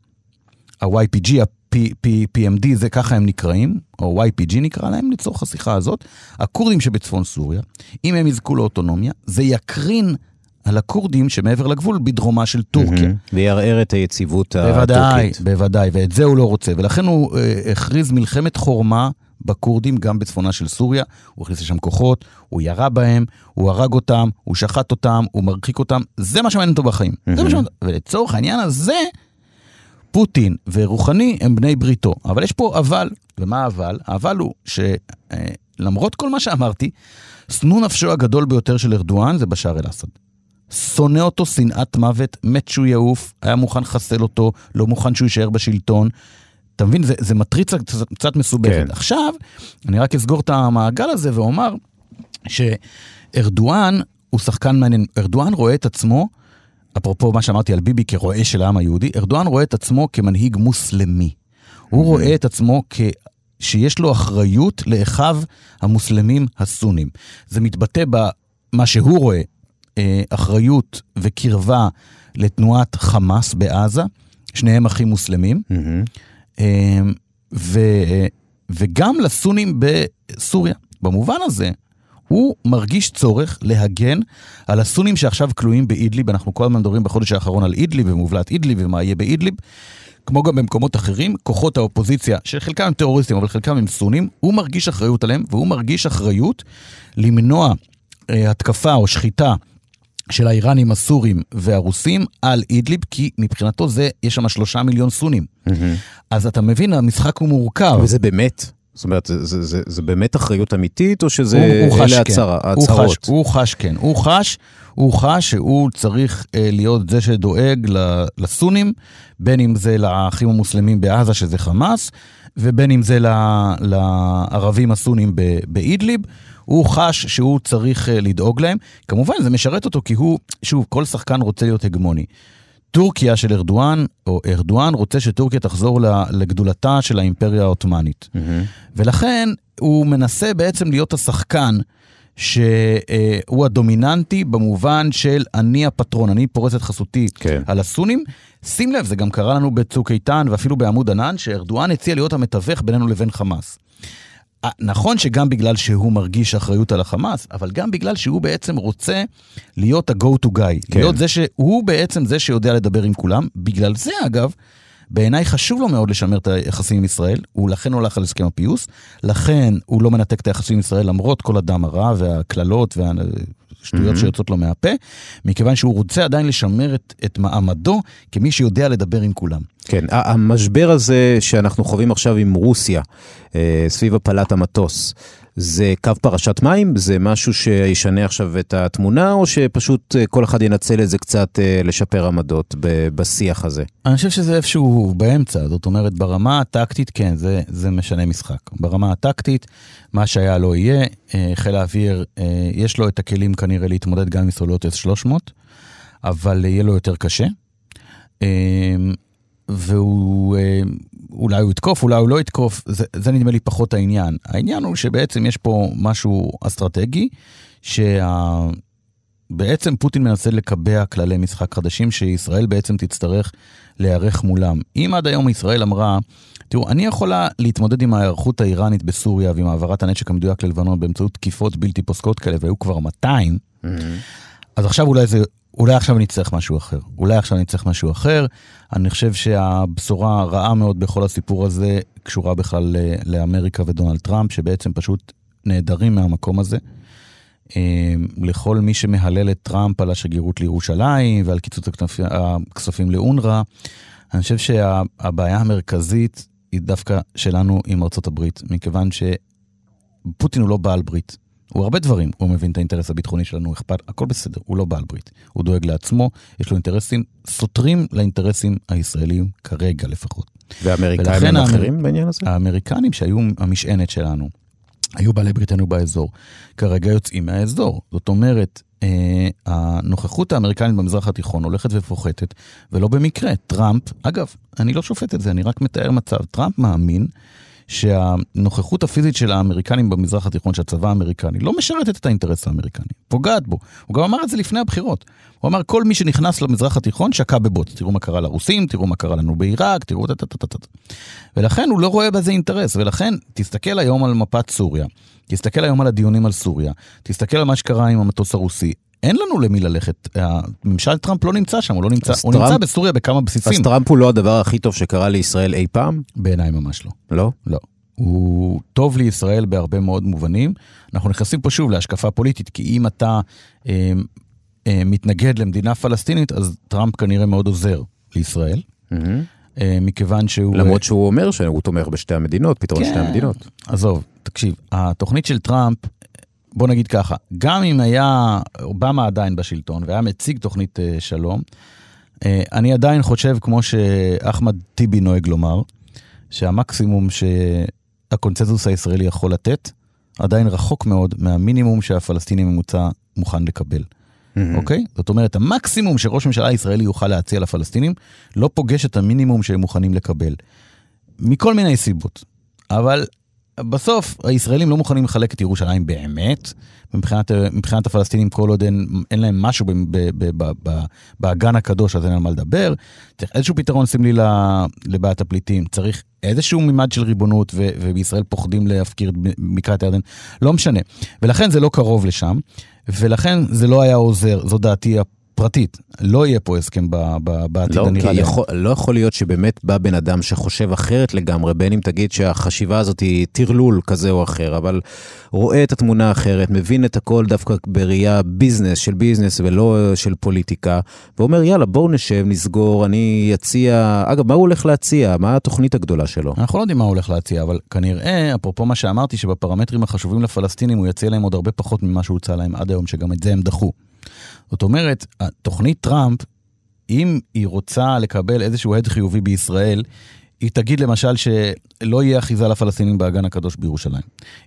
ה-YPG, ה-PMD, זה ככה הם נקראים, או YPG נקרא להם לצורך השיחה הזאת, הכורדים שבצפון סוריה, אם הם יזכו לאוטונומיה, זה יקרין על הכורדים שמעבר לגבול בדרומה של טורקיה. ויערער את היציבות בוודאי, הטורקית. בוודאי, בוודאי, ואת זה הוא לא רוצה. ולכן הוא אה, הכריז מלחמת חורמה בכורדים, גם בצפונה של סוריה. הוא הכניס לשם כוחות, הוא ירה בהם, הוא הרג אותם, הוא שחט אותם, הוא מרחיק אותם. זה מה שמעניין אותו בחיים. זה מה שמעניין אותו. ולצורך העניין הזה, פוטין ורוחני הם בני בריתו. אבל יש פה אבל, ומה האבל? האבל הוא שלמרות כל מה שאמרתי, שנוא נפשו הגדול ביותר של ארדואן זה בשאר אל-אסד. שונא אותו שנאת מוות, מת שהוא יעוף, היה מוכן לחסל אותו, לא מוכן שהוא יישאר בשלטון. אתה מבין? זה, זה מטריצה קצת, קצת מסובכת. כן. עכשיו, אני רק אסגור את המעגל הזה ואומר שארדואן הוא שחקן מעניין. ארדואן רואה את עצמו אפרופו מה שאמרתי על ביבי כרועה של העם היהודי, ארדואן רואה את עצמו כמנהיג מוסלמי. הוא רואה את עצמו כ... שיש לו אחריות לאחיו המוסלמים הסונים. זה מתבטא במה שהוא רואה, אה, אחריות וקרבה לתנועת חמאס בעזה, שניהם אחים מוסלמים, אה, ו, וגם לסונים בסוריה. במובן הזה, הוא מרגיש צורך להגן על הסונים שעכשיו כלואים באידליב, אנחנו כל הזמן מדברים בחודש האחרון על אידליב ומובלעת אידליב ומה יהיה באידליב. כמו גם במקומות אחרים, כוחות האופוזיציה, שחלקם הם טרוריסטים, אבל חלקם הם סונים, הוא מרגיש אחריות עליהם, והוא מרגיש אחריות למנוע אה, התקפה או שחיטה של האיראנים, הסורים והרוסים על אידליב, כי מבחינתו זה, יש שם שלושה מיליון סונים. Mm-hmm. אז אתה מבין, המשחק הוא מורכב. וזה באמת זאת אומרת, זה, זה, זה, זה באמת אחריות אמיתית, או שזה הוא, הוא אלה כן. הצהרות? הוא חש, הוא חש כן. הוא חש, הוא חש שהוא צריך אה, להיות זה שדואג לסונים, בין אם זה לאחים המוסלמים בעזה, שזה חמאס, ובין אם זה ל, לערבים הסונים באידליב. הוא חש שהוא צריך אה, לדאוג להם. כמובן, זה משרת אותו כי הוא, שוב, כל שחקן רוצה להיות הגמוני. טורקיה של ארדואן, או ארדואן רוצה שטורקיה תחזור לגדולתה של האימפריה העות'מאנית. Mm-hmm. ולכן הוא מנסה בעצם להיות השחקן שהוא הדומיננטי במובן של אני הפטרון, אני פורס את חסותי כן. על הסונים. שים לב, זה גם קרה לנו בצוק איתן ואפילו בעמוד ענן, שארדואן הציע להיות המתווך בינינו לבין חמאס. נכון שגם בגלל שהוא מרגיש אחריות על החמאס, אבל גם בגלל שהוא בעצם רוצה להיות ה-go to guy. כן. להיות זה שהוא בעצם זה שיודע לדבר עם כולם. בגלל זה, אגב, בעיניי חשוב לו מאוד לשמר את היחסים עם ישראל, הוא לכן הולך על הסכם הפיוס, לכן הוא לא מנתק את היחסים עם ישראל למרות כל הדם הרע והקללות והשטויות mm-hmm. שיוצאות לו מהפה, מכיוון שהוא רוצה עדיין לשמר את, את מעמדו כמי שיודע לדבר עם כולם. כן, המשבר הזה שאנחנו חווים עכשיו עם רוסיה, אה, סביב הפלת המטוס, זה קו פרשת מים? זה משהו שישנה עכשיו את התמונה, או שפשוט אה, כל אחד ינצל את זה קצת אה, לשפר עמדות בשיח הזה? אני חושב שזה איפשהו באמצע, זאת אומרת, ברמה הטקטית, כן, זה, זה משנה משחק. ברמה הטקטית, מה שהיה לא יהיה, חיל האוויר, יש לו את הכלים כנראה להתמודד גם עם סוללות S-300, אבל יהיה לו יותר קשה. והוא, אה, אולי הוא יתקוף, אולי הוא לא יתקוף, זה, זה נדמה לי פחות העניין. העניין הוא שבעצם יש פה משהו אסטרטגי, שבעצם פוטין מנסה לקבע כללי משחק חדשים שישראל בעצם תצטרך להיערך מולם. אם עד היום ישראל אמרה, תראו, אני יכולה להתמודד עם ההיערכות האיראנית בסוריה ועם העברת הנשק המדויק ללבנון באמצעות תקיפות בלתי פוסקות כאלה, והיו כבר 200, mm-hmm. אז עכשיו אולי זה אולי עכשיו אני צריך משהו אחר. אולי עכשיו אני צריך משהו אחר. אני חושב שהבשורה הרעה מאוד בכל הסיפור הזה קשורה בכלל לאמריקה ודונלד טראמפ, שבעצם פשוט נעדרים מהמקום הזה. אה, לכל מי שמהלל את טראמפ על השגרירות לירושלים ועל קיצוץ הכספים לאונר"א, אני חושב שהבעיה המרכזית היא דווקא שלנו עם ארצות הברית, מכיוון שפוטין הוא לא בעל ברית. הוא הרבה דברים, הוא מבין את האינטרס הביטחוני שלנו, אכפת, הכל בסדר, הוא לא בעל ברית. הוא דואג לעצמו, יש לו אינטרסים סותרים לאינטרסים הישראלים, כרגע לפחות. והאמריקאים הם אחרים בעניין הזה? האמריקנים שהיו המשענת שלנו, היו בעלי בריתנו באזור, כרגע יוצאים מהאזור. זאת אומרת, אה, הנוכחות האמריקנית במזרח התיכון הולכת ופוחתת, ולא במקרה. טראמפ, אגב, אני לא שופט את זה, אני רק מתאר מצב, טראמפ מאמין שהנוכחות הפיזית של האמריקנים במזרח התיכון, של הצבא האמריקני, לא משרתת את האינטרס האמריקני, פוגעת בו. הוא גם אמר את זה לפני הבחירות. הוא אמר, כל מי שנכנס למזרח התיכון שקע בבוט. תראו מה קרה לרוסים, תראו מה קרה לנו בעיראק, תראו. ולכן הוא לא רואה בזה אינטרס, ולכן תסתכל היום על מפת סוריה, תסתכל היום על הדיונים על סוריה, תסתכל על מה שקרה עם המטוס הרוסי. אין לנו למי ללכת. ממשל טראמפ לא נמצא שם, הוא לא נמצא, הוא טראמפ, נמצא בסוריה בכמה בסיסים. אז טראמפ הוא לא הדבר הכי טוב שקרה לישראל אי פעם? בעיניי ממש לא. לא? לא. הוא טוב לישראל בהרבה מאוד מובנים. אנחנו נכנסים פה שוב להשקפה פוליטית, כי אם אתה אה, אה, מתנגד למדינה פלסטינית, אז טראמפ כנראה מאוד עוזר לישראל. Mm-hmm. אה, מכיוון שהוא... למרות שהוא אומר שהוא תומך בשתי המדינות, פתרון כן, שתי המדינות. עזוב, תקשיב, התוכנית של טראמפ בוא נגיד ככה, גם אם היה אובמה עדיין בשלטון והיה מציג תוכנית uh, שלום, uh, אני עדיין חושב, כמו שאחמד טיבי נוהג לומר, שהמקסימום שהקונצנזוס הישראלי יכול לתת, עדיין רחוק מאוד מהמינימום שהפלסטיני ממוצע מוכן לקבל. אוקיי? Mm-hmm. Okay? זאת אומרת, המקסימום שראש ממשלה ישראלי יוכל להציע לפלסטינים, לא פוגש את המינימום שהם מוכנים לקבל. מכל מיני סיבות. אבל בסוף הישראלים לא מוכנים לחלק את ירושלים באמת, מבחינת, מבחינת הפלסטינים כל עוד אין, אין להם משהו באגן הקדוש אז אין על מה לדבר, צריך איזשהו פתרון סמלי לבעיית הפליטים, צריך איזשהו מימד של ריבונות ו, ובישראל פוחדים להפקיר את בקעת הירדן, לא משנה. ולכן זה לא קרוב לשם, ולכן זה לא היה עוזר, זו דעתי הפרטית. לא יהיה פה הסכם בעתיד לא, כנראה לי. יכול, לא יכול להיות שבאמת בא בן אדם שחושב אחרת לגמרי, בין אם תגיד שהחשיבה הזאת היא טרלול כזה או אחר, אבל רואה את התמונה האחרת, מבין את הכל דווקא בראייה ביזנס, של ביזנס ולא של פוליטיקה, ואומר, יאללה, בואו נשב, נסגור, אני אציע... אגב, מה הוא הולך להציע? מה התוכנית הגדולה שלו? אנחנו לא יודעים מה הוא הולך להציע, אבל כנראה, אפרופו מה שאמרתי, שבפרמטרים החשובים לפלסטינים הוא יציע להם עוד הרבה פחות ממה שהוא הוצע להם עד היום, שגם את זה הם דחו. זאת אומרת, תוכנית טראמפ, אם היא רוצה לקבל איזשהו הד חיובי בישראל, היא תגיד למשל שלא יהיה אחיזה לפלסטינים באגן הקדוש בירושלים.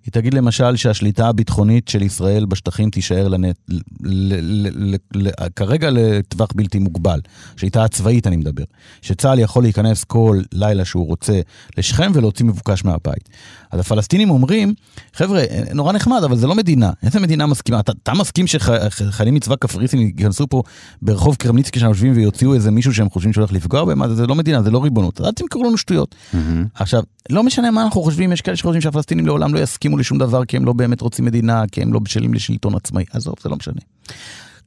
היא תגיד למשל שהשליטה הביטחונית של ישראל בשטחים תישאר לנט... ל... ל... ל... ל... כרגע לטווח בלתי מוגבל. שליטה הצבאית אני מדבר. שצה"ל יכול להיכנס כל לילה שהוא רוצה לשכם ולהוציא מבוקש מהבית. אז הפלסטינים אומרים, חבר'ה, נורא נחמד, אבל זה לא מדינה. איזה מדינה מסכימה? אתה, אתה מסכים שחיילים מצבא קפריסין ייכנסו פה ברחוב קרמניצקי שם יושבים ויוציאו איזה מישהו שהם חושבים שהולך לפגוע בהם? זה, לא מדינה, זה לא ריבונות. אל תמכרו לנו שטויות. Mm-hmm. עכשיו, לא משנה מה אנחנו חושבים, יש כאלה שחושבים שהפלסטינים לעולם לא יסכימו לשום דבר כי הם לא באמת רוצים מדינה, כי הם לא בשלים לשלטון עצמאי. עזוב, זה לא משנה.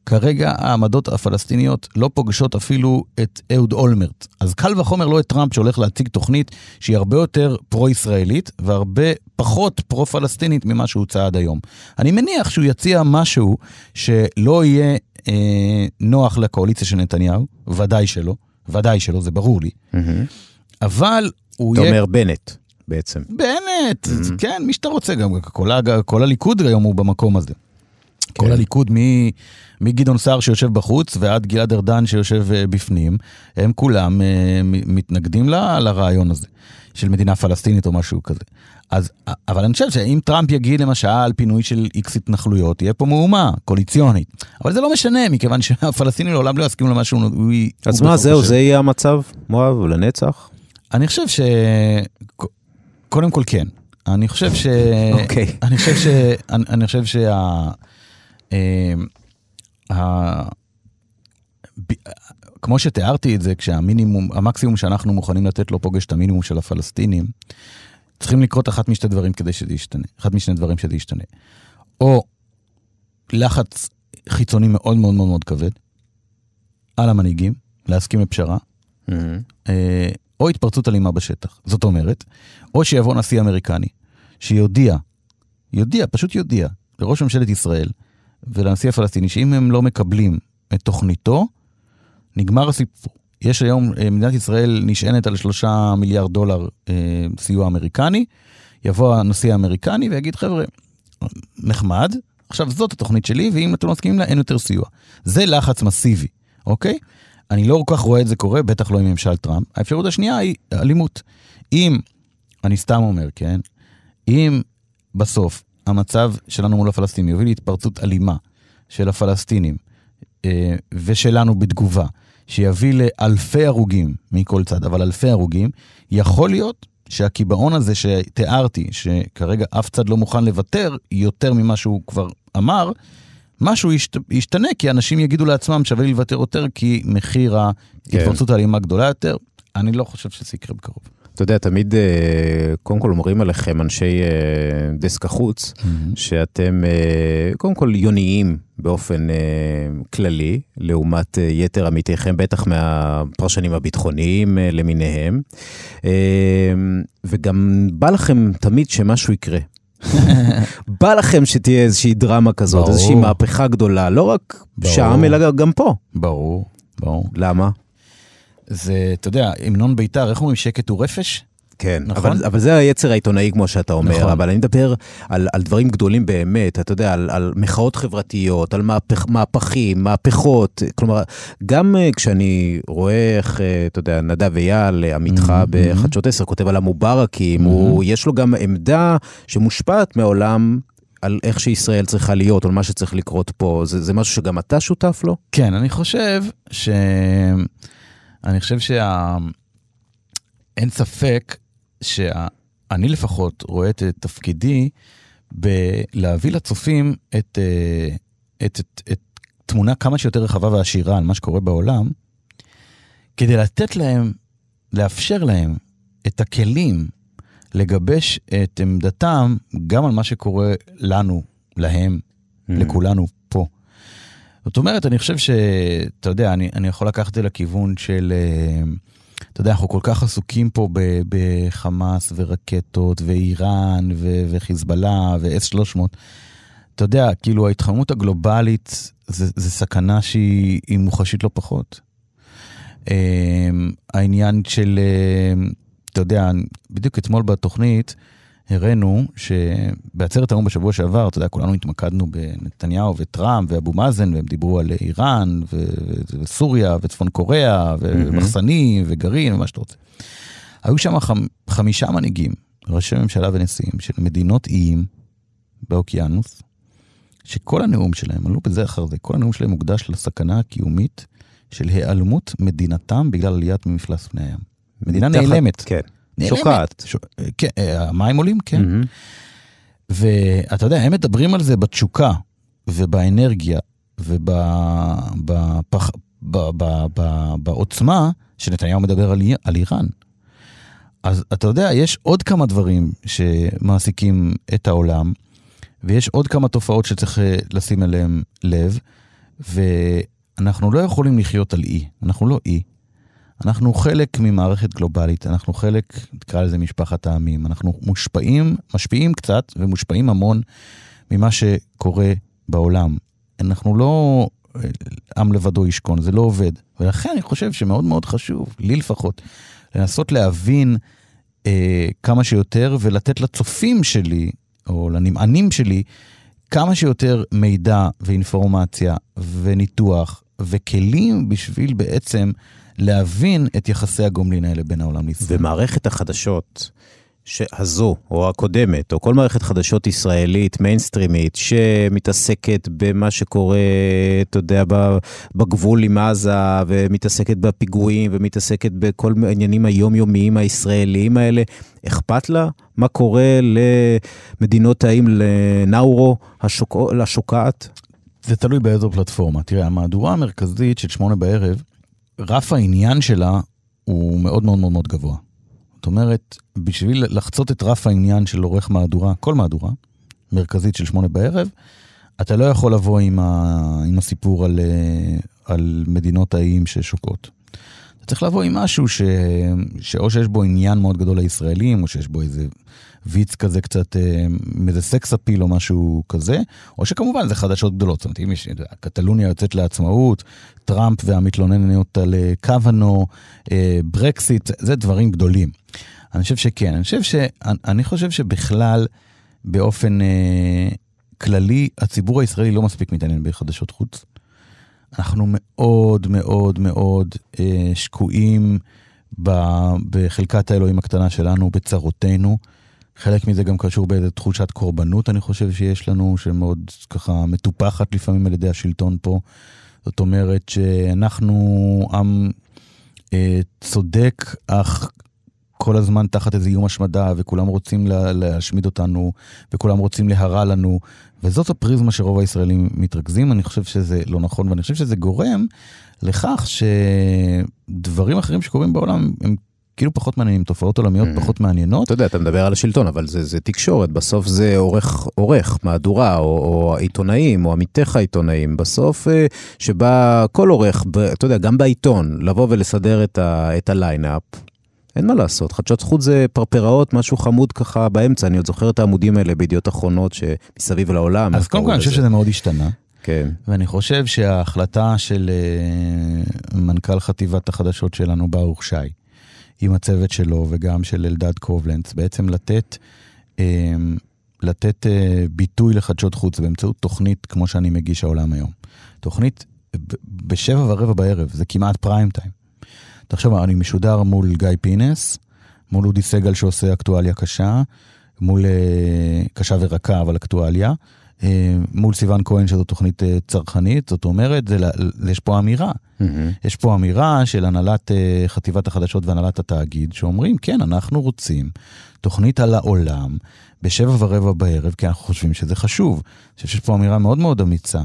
כרגע העמדות הפלסטיניות לא פוגשות אפילו את אהוד אולמרט. אז קל וחומר לא את טראמפ שהולך להציג תוכנית שהיא הרבה יותר פרו-ישראלית והרבה פחות פרו-פלסטינית ממה שהוצע עד היום. אני מניח שהוא יציע משהו שלא יהיה אה, נוח לקואליציה של נתניהו, ודאי שלא. ודאי שלא, זה ברור לי. מהמם. אבל הוא אתה יהיה... אומר בנט, בעצם. בנט, Mhm. כן, מי שאתה רוצה, גם כל, כל הליכוד היום הוא במקום הזה. כל כן. הליכוד, מ- מגדעון סער שיושב בחוץ ועד גלעד ארדן שיושב אה, בפנים, הם כולם אה, מתנגדים ל- לרעיון הזה של מדינה פלסטינית או משהו כזה. אז, אבל אני חושב שאם טראמפ יגיד למשל פינוי של איקס התנחלויות, תהיה פה מהומה קואליציונית. אבל זה לא משנה, מכיוון שהפלסטינים לעולם לא יסכימו למה שהוא... הוא- אז מה, זהו. זה יהיה המצב, מואב, לנצח? אני חושב ש... קודם כל כן. אני חושב ש... אוקיי. אני חושב ש... אני, אני חושב שה... אה, ה... כמו שתיארתי את זה, כשהמינימום, המקסימום שאנחנו מוכנים לתת לו פוגש את המינימום של הפלסטינים, צריכים לקרות אחת משתי דברים כדי שזה ישתנה. אחד משני דברים שזה ישתנה. או לחץ חיצוני מאוד מאוד מאוד מאוד כבד על המנהיגים, להסכים לפשרה, מהמם. או התפרצות אלימה בשטח. זאת אומרת, או שיבוא נשיא אמריקני, שיודיע, יודיע, פשוט יודיע, לראש ממשלת ישראל ולנשיא הפלסטיני, שאם הם לא מקבלים את תוכניתו, נגמר הסיפור. יש היום, אה, מדינת ישראל נשענת על שלושה מיליארד דולר אה, סיוע אמריקני, יבוא הנשיא האמריקני ויגיד, חבר'ה, נחמד, עכשיו זאת התוכנית שלי, ואם אתם לא מסכימים לה, אין יותר סיוע. זה לחץ מסיבי, אוקיי? אני לא כל כך רואה את זה קורה, בטח לא עם ממשל טראמפ. האפשרות השנייה היא אלימות. אם, אני סתם אומר, כן? אם בסוף המצב שלנו מול הפלסטינים יוביל להתפרצות אלימה של הפלסטינים אה, ושלנו בתגובה, שיביא לאלפי הרוגים מכל צד, אבל אלפי הרוגים, יכול להיות שהקיבעון הזה שתיארתי, שכרגע אף צד לא מוכן לוותר יותר ממה שהוא כבר אמר, משהו ישת, ישתנה, כי אנשים יגידו לעצמם שווה לי לוותר יותר, כי מחיר ההתפרצות האלימה גדולה יותר. אני לא חושב שזה יקרה בקרוב. אתה יודע, תמיד, אה, קודם כל אומרים עליכם, אנשי אה, דסק החוץ, שאתם אה, קודם כל יוניים באופן כללי, לעומת יתר עמיתיכם, בטח מהפרשנים הביטחוניים למיניהם. וגם בא לכם תמיד שמשהו יקרה. בא לכם שתהיה איזושהי דרמה כזאת, ברור. איזושהי מהפכה גדולה, לא רק ברור. שם, אלא גם פה. ברור, ברור. למה? זה, אתה יודע, המנון בית"ר, איך אומרים שקט הוא רפש? כן, נכון? אבל, אבל זה היצר העיתונאי כמו שאתה אומר, נכון. אבל אני מדבר על, על דברים גדולים באמת, אתה יודע, על, על מחאות חברתיות, על מהפך, מהפכים, מהפכות, כלומר, גם uh, כשאני רואה איך, uh, אתה יודע, נדב אייל, אה, עמיתך Mhm, בחדשות 10, כותב על המובארקים, Mhm. הוא, יש לו גם עמדה שמושפעת מהעולם. על איך שישראל צריכה להיות, או על מה שצריך לקרות פה, זה, זה משהו שגם אתה שותף לו? כן, אני חושב ש... אני חושב שה... אין ספק שאני לפחות רואה את תפקידי בלהביא לצופים את, אה, את, את, את תמונה כמה שיותר רחבה ועשירה על מה שקורה בעולם, כדי לתת להם, לאפשר להם את הכלים לגבש את עמדתם גם על מה שקורה לנו, להם, Mm. לכולנו פה. זאת אומרת, אני חושב שאתה יודע, אני, אני יכול לקחת את זה לכיוון של, אה, אתה יודע, אנחנו כל כך עסוקים פה בחמאס ורקטות ואיראן ו- וחיזבאללה ו-S300. אתה יודע, כאילו ההתחממות הגלובלית זה, זה סכנה שהיא היא מוחשית לא פחות. אה, העניין של, אה, אתה יודע, בדיוק אתמול בתוכנית, הראינו שבעצרת האו"ם בשבוע שעבר, אתה יודע, כולנו התמקדנו בנתניהו וטראמפ ואבו מאזן, והם דיברו על איראן ו- וסוריה וצפון קוריאה ומחסנים וגרעין ומה שאתה רוצה. היו שם חמ- חמישה מנהיגים, ראשי ממשלה ונשיאים של מדינות איים באוקיינוס, שכל הנאום שלהם, עלו בזה אחר זה, כל הנאום שלהם מוקדש לסכנה הקיומית של היעלמות מדינתם בגלל עליית ממפלס פני הים. מדינה מתחת- נעלמת. כן. שוקעת. ש... כן, אה, המים עולים, כן. מהמם. ואתה יודע, הם מדברים על זה בתשוקה ובאנרגיה ובעוצמה שנתניהו מדבר על, על איראן. אז אתה יודע, יש עוד כמה דברים שמעסיקים את העולם, ויש עוד כמה תופעות שצריך אה, לשים אליהם לב, ואנחנו לא יכולים לחיות על אי, אנחנו לא אי. אנחנו חלק ממערכת גלובלית, אנחנו חלק, נקרא לזה משפחת העמים, אנחנו מושפעים, משפיעים קצת ומושפעים המון ממה שקורה בעולם. אנחנו לא, עם לבדו ישכון, זה לא עובד. ולכן אני חושב שמאוד מאוד חשוב, לי לפחות, לנסות להבין אה, כמה שיותר ולתת לצופים שלי, או לנמענים שלי, כמה שיותר מידע ואינפורמציה וניתוח וכלים בשביל בעצם להבין את יחסי הגומלין האלה בין העולם לישראל. ומערכת החדשות הזו, או הקודמת, או כל מערכת חדשות ישראלית, מיינסטרימית, שמתעסקת במה שקורה, אתה יודע, בגבול עם עזה, ומתעסקת בפיגועים, ומתעסקת בכל העניינים היומיומיים הישראליים האלה, אכפת לה מה קורה למדינות האם, לנאורו השוק... השוקעת? זה תלוי באיזו פלטפורמה. תראה, המהדורה המרכזית של שמונה בערב, רף העניין שלה הוא מאוד מאוד מאוד מאוד גבוה. זאת אומרת, בשביל לחצות את רף העניין של עורך מהדורה, כל מהדורה, מרכזית של שמונה בערב, אתה לא יכול לבוא עם, ה, עם הסיפור על, אה, על מדינות האיים ששוקעות. אתה צריך לבוא עם משהו ש, שאו שיש בו עניין מאוד גדול לישראלים, או שיש בו איזה ויץ כזה קצת, אה, איזה סקס אפיל או משהו כזה, או שכמובן זה חדשות גדולות. זאת אומרת, אם יש, קטלוניה יוצאת לעצמאות, טראמפ והמתלוננת על אה, קוונו, אה, ברקסיט, זה דברים גדולים. אני חושב שכן, אני חושב, ש, אני חושב שבכלל, באופן אה, כללי, הציבור הישראלי לא מספיק מתעניין בחדשות חוץ. אנחנו מאוד מאוד מאוד אה, שקועים ב, בחלקת האלוהים הקטנה שלנו, בצרותינו. חלק מזה גם קשור באיזו תחושת קורבנות, אני חושב שיש לנו, שמאוד ככה מטופחת לפעמים על ידי השלטון פה. זאת אומרת שאנחנו עם אה, צודק, אך כל הזמן תחת איזה איום השמדה, וכולם רוצים לה, להשמיד אותנו, וכולם רוצים להרע לנו, וזאת הפריזמה שרוב הישראלים מתרכזים. אני חושב שזה לא נכון, ואני חושב שזה גורם לכך שדברים אחרים שקורים בעולם הם כאילו פחות מעניינים, תופעות עולמיות mm. פחות מעניינות. אתה יודע, אתה מדבר על השלטון, אבל זה, זה תקשורת, בסוף זה עורך, עורך מהדורה, או, או העיתונאים, או עמיתיך העיתונאים, בסוף אה, שבה כל עורך, אתה יודע, גם בעיתון, לבוא ולסדר את, ה, את הליינאפ, אין מה לעשות, חדשות זכות זה פרפראות, משהו חמוד ככה באמצע, אני עוד זוכר את העמודים האלה בידיעות אחרונות שמסביב לעולם. אז קודם כל אני חושב שזה מאוד השתנה. כן. ואני חושב שההחלטה של uh, מנכ"ל חטיבת החדשות שלנו, ברוך שי, עם הצוות שלו וגם של אלדד קובלנץ, בעצם לתת, אה, לתת אה, ביטוי לחדשות חוץ באמצעות תוכנית כמו שאני מגיש העולם היום. תוכנית בשבע ורבע בערב, זה כמעט פריים טיים. תחשוב, אני משודר מול גיא פינס, מול אודי סגל שעושה אקטואליה קשה, מול אה, קשה ורכה אבל אקטואליה, מול סיון כהן שזו תוכנית אה, צרכנית, זאת אומרת, זה, יש פה אמירה. Mm-hmm. יש פה אמירה של הנהלת אה, חטיבת החדשות והנהלת התאגיד, שאומרים, כן, אנחנו רוצים תוכנית על העולם בשבע ורבע בערב, כי אנחנו חושבים שזה חשוב. אני חושב שיש פה אמירה מאוד מאוד אמיצה.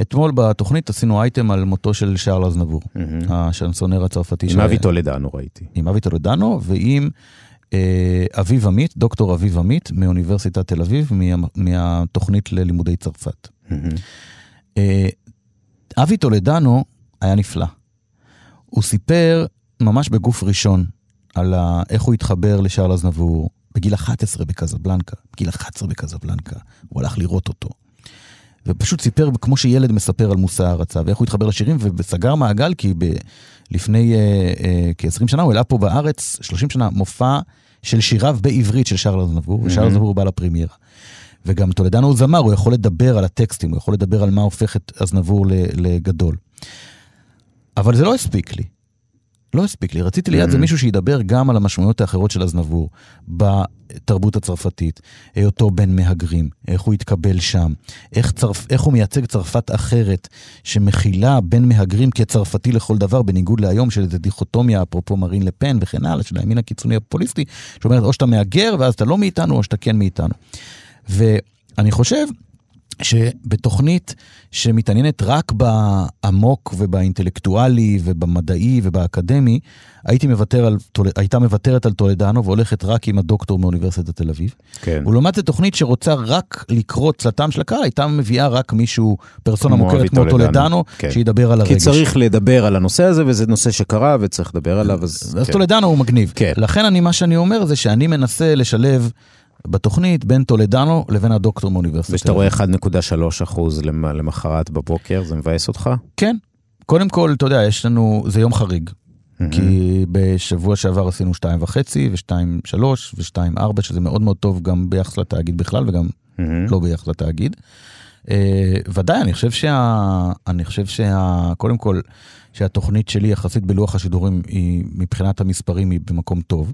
אתמול בתוכנית עשינו אייטם על מותו של שארל אזנבור, mm-hmm. השנסונר הצרפתי. עם אבי טולדנו ראיתי. עם אבי טולדנו ועם אה, אביב עמית, דוקטור אביב עמית, מאוניברסיטת תל אביב, מה, מהתוכנית ללימודי צרפת. Mm-hmm. אבי טולדנו היה נפלא. הוא סיפר ממש בגוף ראשון על איך הוא התחבר לשארל אזנבור בגיל 11 בקזבלנקה, בגיל 11 בקזבלנקה, הוא הלך לראות אותו. ופשוט סיפר כמו שילד מספר על מושא הערצה, ואיך הוא התחבר לשירים, וסגר מעגל, כי ב, לפני אה, אה, כ-20 שנה הוא העלה פה בארץ, 30 שנה, מופע של שיריו בעברית של שרל אזנבור, mm-hmm. ושרל אזנבור בא לפרימיירה. וגם טולדנו הוא זמר, הוא יכול לדבר על הטקסטים, הוא יכול לדבר על מה הופך את אזנבור לגדול. אבל זה לא הספיק לי. לא הספיק לי, רציתי ליד זה mm. מישהו שידבר גם על המשמעויות האחרות של אזנבור בתרבות הצרפתית, היותו בן מהגרים, איך הוא התקבל שם, איך, צרפ, איך הוא מייצג צרפת אחרת שמכילה בן מהגרים כצרפתי לכל דבר, בניגוד להיום של איזה דיכוטומיה, אפרופו מרין לפן וכן הלאה, של הימין הקיצוני הפופוליסטי, שאומרת או שאתה מהגר ואז אתה לא מאיתנו או שאתה כן מאיתנו. ואני חושב שבתוכנית שמתעניינת רק בעמוק ובאינטלקטואלי ובמדעי ובאקדמי, הייתי מוותר על, הייתה מוותרת על טולדנו והולכת רק עם הדוקטור מאוניברסיטת תל אביב. כן. ולעומת זה תוכנית שרוצה רק לקרוא צלתם של הקהל, הייתה מביאה רק מישהו, פרסונה מוכרת כמו טולדנו, כן. שידבר על הרגש. כי צריך לדבר על הנושא הזה, וזה נושא שקרה וצריך לדבר עליו, אז... אז כן. טולדנו הוא מגניב. כן. לכן אני, מה שאני אומר זה שאני מנסה לשלב בתוכנית בין טולדנו לבין הדוקטור מאוניברסיטת ושאתה רואה 1.3 אחוז למ- למחרת בבוקר, זה מבאס אותך? כן. קודם כל, אתה יודע, יש לנו, זה יום חריג. כי בשבוע שעבר עשינו 2.5 ו-2.3 ו-2.4, שזה מאוד מאוד טוב גם ביחס לתאגיד בכלל וגם מהמם. לא ביחס לתאגיד. אה, ודאי, אני חושב שה... אני חושב שה... קודם כל, שהתוכנית שלי יחסית בלוח השידורים היא, מבחינת המספרים, היא במקום טוב.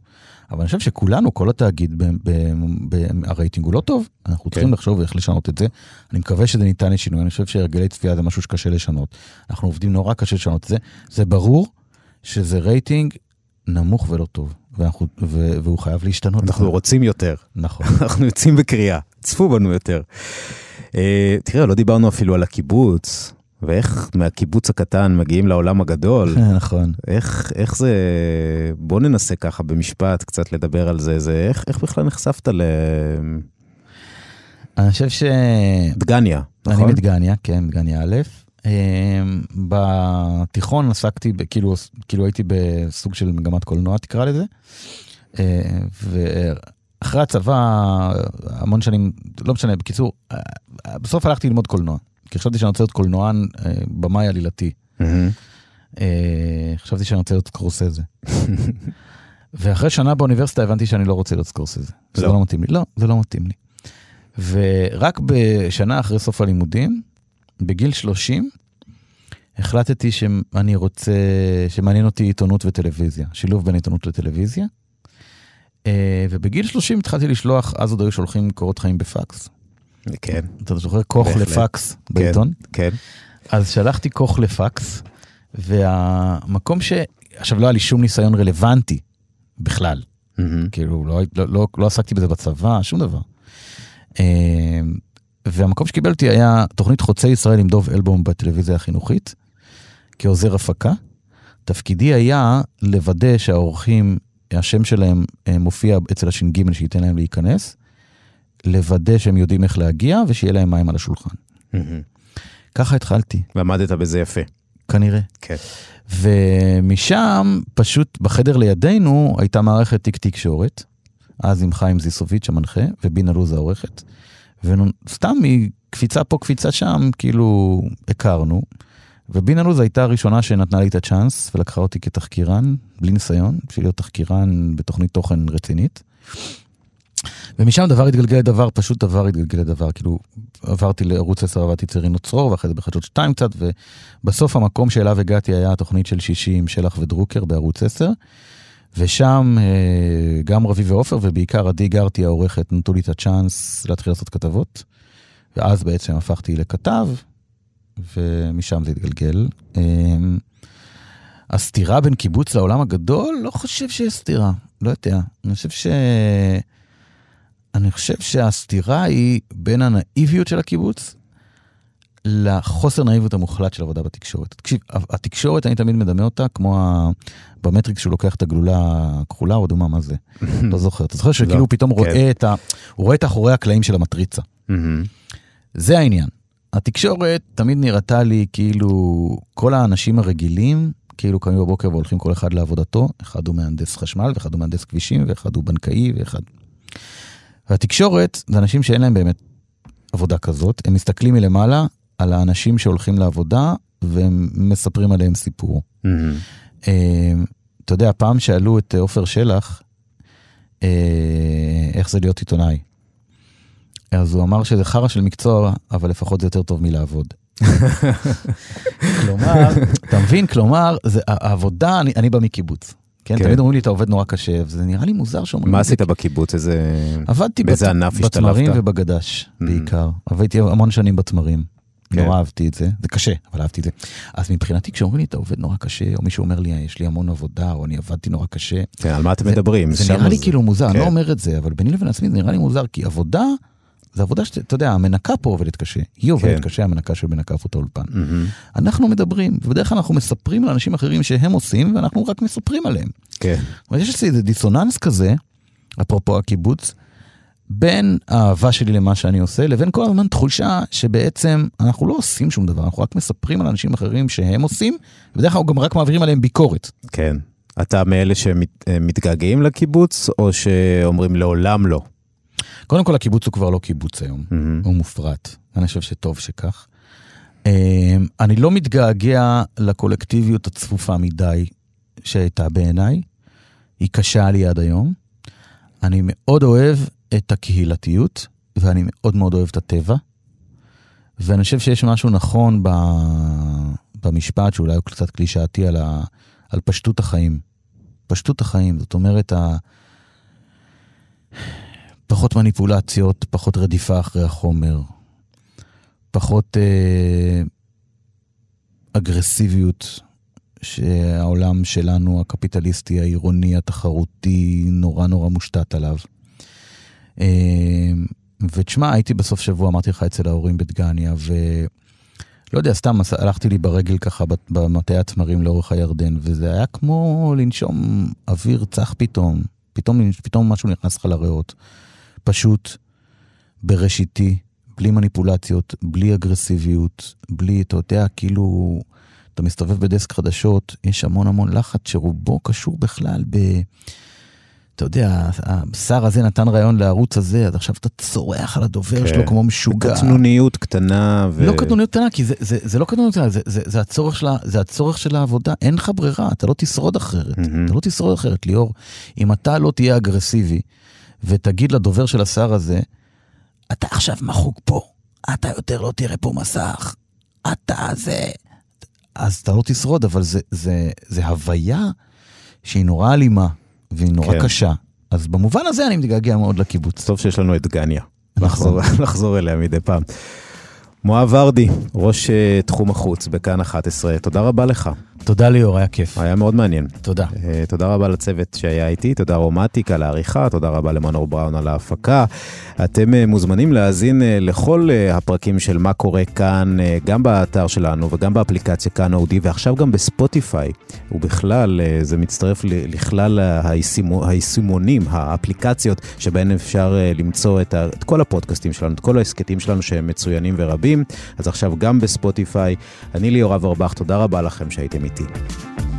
אבל אני חושב שכולנו, כל התאגיד, ב- ב- ב- הרייטינג הוא לא טוב. אנחנו צריכים לחשוב איך לשנות את זה. אני מקווה שזה ניתן לשינוי, אני חושב שהרגלי צפייה זה משהו שקשה לשנות. אנחנו עובדים נורא קשה לשנות את זה. זה ברור שזה רייטינג נמוך ולא טוב, ואנחנו, ו, והוא חייב להשתנות. אנחנו רוצים יותר, נכון. אנחנו יוצאים בקריאה, צפו בנו יותר. אה, תראה, לא דיברנו אפילו על הקיבוץ, ואיך מהקיבוץ הקטן מגיעים לעולם הגדול. נכון. איך, איך זה, בוא ננסה ככה במשפט קצת לדבר על זה, זה איך, איך בכלל נחשפת אני חושב ש... לדגניה, אני נכון? מדגניה, כן, מדגניה א'. אמ, בתיכון עסקתי, כאילו, כאילו הייתי בסוג של מגמת קולנוע, תקרא לזה. אה, ואחרי הצבא, המון שנים, לא משנה, בקיצור, אה, בסוף הלכתי ללמוד קולנוע. כי חשבתי שאני רוצה להיות קולנוען, אה, במאי עלילתי. אה, חשבתי שאני רוצה להיות סקורסזה. ואחרי שנה באוניברסיטה הבנתי שאני לא רוצה להיות סקורסזה. זה לא. לא מתאים לי. לא, זה לא מתאים לי. ורק בשנה אחרי סוף הלימודים, בגיל 30, החלטתי שאני רוצה, שמעניין אותי עיתונות וטלוויזיה, שילוב בין עיתונות לטלוויזיה. אה, ובגיל 30 התחלתי לשלוח, אז עוד היו שולחים קורות חיים בפקס. כן, אתה זוכר כוך. לפקס בעיתון? כן. אז שלחתי כוך לפקס, והמקום ש... עכשיו, לא היה לי שום ניסיון רלוונטי בכלל. מהמם. כאילו, לא, לא, לא, לא עסקתי בזה בצבא, שום דבר. אה, והמקום שקיבל אותי היה תוכנית חוצה ישראל עם דוב אלבום בטלוויזיה החינוכית, כעוזר הפקה. תפקידי היה לוודא שהאורחים, השם שלהם אה, מופיע אצל הש"ג שייתן להם להיכנס, לוודא שהם יודעים איך להגיע ושיהיה להם מים על השולחן. ככה התחלתי, ועמדת בזה יפה. כנראה. כן. ומשם, פשוט בחדר לידינו, הייתה מערכת תיק תקשורת, אז עם חיים זיסוביץ' המנחה, ובינה לוז העורכת. וסתם מקפיצה פה, קפיצה שם, כאילו, הכרנו. ובינה לוז הייתה הראשונה שנתנה לי את הצ'אנס, ולקחה אותי כתחקירן, בלי ניסיון, בשביל להיות תחקירן בתוכנית תוכן רצינית. ומשם דבר התגלגל לדבר, פשוט דבר התגלגל לדבר. כאילו, עברתי לערוץ 10, עבדתי אצל רינו צרור, ואחרי זה בחדשות 2 קצת, ובסוף המקום שאליו הגעתי היה התוכנית של שישי עם שלח ודרוקר בערוץ 10. ושם אה, גם רביב ועופר, ובעיקר עדי גרתי העורכת, נתנו לי את הצ'אנס להתחיל לעשות כתבות. ואז בעצם הפכתי לכתב, ומשם זה התגלגל. אה, הסתירה בין קיבוץ לעולם הגדול, לא חושב שיש סתירה, לא יודע. אני חושב ש... אני חושב שהסתירה היא בין הנאיביות של הקיבוץ לחוסר נאיביות המוחלט של עבודה בתקשורת. תקשיב, התקשורת, אני תמיד מדמה אותה כמו ה... במטריקס שהוא לוקח את הגלולה הכחולה או אדומה, מה זה? לא זוכר. אתה זוכר שכאילו לא, הוא פתאום כן. רואה את ה... הוא רואה את אחורי הקלעים של המטריצה. זה העניין. התקשורת תמיד נראתה לי כאילו כל האנשים הרגילים, כאילו קמים בבוקר והולכים כל אחד לעבודתו, אחד הוא מהנדס חשמל, ואחד הוא מהנדס כבישים, ואחד הוא בנקאי, ואחד... והתקשורת זה אנשים שאין להם באמת עבודה כזאת, הם מסתכלים מלמעלה על האנשים שהולכים לעבודה, והם מספרים עליהם סיפור. מהמם. אה, אתה יודע, פעם שאלו את עופר שלח, אה, איך זה להיות עיתונאי. אז הוא אמר שזה חרא של מקצוע, אבל לפחות זה יותר טוב מלעבוד. כלומר, אתה מבין? כלומר, זה, העבודה, אני, אני בא מקיבוץ. כן? כן. תמיד אומרים לי, אתה עובד נורא קשה, וזה נראה לי מוזר שאומרים מה את זה. עשית בקיבוץ? איזה... עבדתי באיזה בת- ענף בתמרים השתלבת? ובגדש, Mhm. בעיקר. עבדתי המון שנים בתמרים. כן. נורא אהבתי את זה, זה קשה, אבל אהבתי את זה. אז מבחינתי, כשאומרים לי, אתה עובד נורא קשה, או מישהו אומר לי, יש לי המון עבודה, או אני עבדתי נורא קשה, כן, על מה אתם זה- מדברים? זה נראה לי זה- כאילו מוזר, אני כן. לא אומר את זה, אבל ביני לבין עצמי זה נראה לי מוזר, כי עבודה, זה עבודה שאתה אתה יודע, המנקה פה עובדת קשה. היא עובדת כן. קשה, המנקה של מנקה פוטו אולפן. מהמם. אנחנו מדברים, ובדרך כלל אנחנו מספרים על אנשים אחרים שהם עושים, ואנחנו רק מספרים עליהם. כן. אומרת, יש אצלי איזה דיסוננס כזה, אפרופו הקיבוץ, בין האהבה שלי למה שאני עושה, לבין כל הזמן תחושה שבעצם אנחנו לא עושים שום דבר, אנחנו רק מספרים על אנשים אחרים שהם עושים, ובדרך כלל גם רק מעבירים עליהם ביקורת. כן. אתה מאלה שמתגעגעים לקיבוץ, או שאומרים לעולם לא? קודם כל, הקיבוץ הוא כבר לא קיבוץ היום, מהמם. הוא מופרט. אני חושב שטוב שכך. אה, אני לא מתגעגע לקולקטיביות הצפופה מדי שהייתה בעיניי. היא קשה לי עד היום. אני מאוד אוהב את הקהילתיות, ואני מאוד מאוד אוהב את הטבע. ואני חושב שיש משהו נכון ב... במשפט, שאולי הוא קצת קלישאתי, על, ה... על פשטות החיים. פשטות החיים, זאת אומרת, ה... פחות מניפולציות, פחות רדיפה אחרי החומר, פחות אה, אגרסיביות שהעולם שלנו, הקפיטליסטי, העירוני, התחרותי, נורא נורא מושתת עליו. אה, ותשמע, הייתי בסוף שבוע, אמרתי לך, אצל ההורים בדגניה, ולא יודע, סתם הלכתי לי ברגל ככה במטה הצמרים לאורך הירדן, וזה היה כמו לנשום אוויר צח פתאום. פתאום, פתאום משהו נכנס לך לריאות. פשוט, בראשיתי, בלי מניפולציות, בלי אגרסיביות, בלי, אתה יודע, כאילו, אתה מסתובב בדסק חדשות, יש המון המון לחץ שרובו קשור בכלל ב... אתה יודע, השר הזה נתן רעיון לערוץ הזה, אז עכשיו אתה צורח על הדובר כן. שלו כמו משוגע. קטנוניות קטנה. ו... לא קטנוניות קטנה, כי זה, זה, זה לא קטנוניות קטנה, זה, זה, זה, הצורך של, ה- זה הצורך של העבודה, אין לך ברירה, אתה לא תשרוד אחרת. מהמם. אתה לא תשרוד אחרת, ליאור. אם אתה לא תהיה אגרסיבי, ותגיד לדובר של השר הזה, אתה עכשיו מחוק פה, אתה יותר לא תראה פה מסך, אתה זה... אז אתה לא תשרוד, אבל זה, זה, זה הוויה שהיא נורא אלימה, והיא נורא כן. קשה. אז במובן הזה אני מתגעגע מאוד לקיבוץ. טוב שיש לנו את דגניה. נכון. לחזור, לחזור אליה מדי פעם. מואב ורדי, ראש אה, תחום החוץ בכאן 11, תודה רבה לך. תודה ליאור, היה כיף. היה מאוד מעניין. תודה. אה, תודה רבה לצוות שהיה איתי, תודה רומטיק על העריכה, תודה רבה למנור בראון על ההפקה. אתם אה, מוזמנים להאזין אה, לכל הפרקים של מה קורה כאן, גם באתר שלנו וגם באפליקציה כאן אודי, ועכשיו גם בספוטיפיי. ובכלל, זה מצטרף לכלל היישימו- היישומונים, האפליקציות שבהן אפשר למצוא את, ה- את כל הפודקאסטים שלנו, את כל ההסכתים שלנו שהם מצוינים ורבים. אז עכשיו גם בספוטיפיי. אני ליאור אברבך, תודה רבה לכם שהייתם איתי. Committee.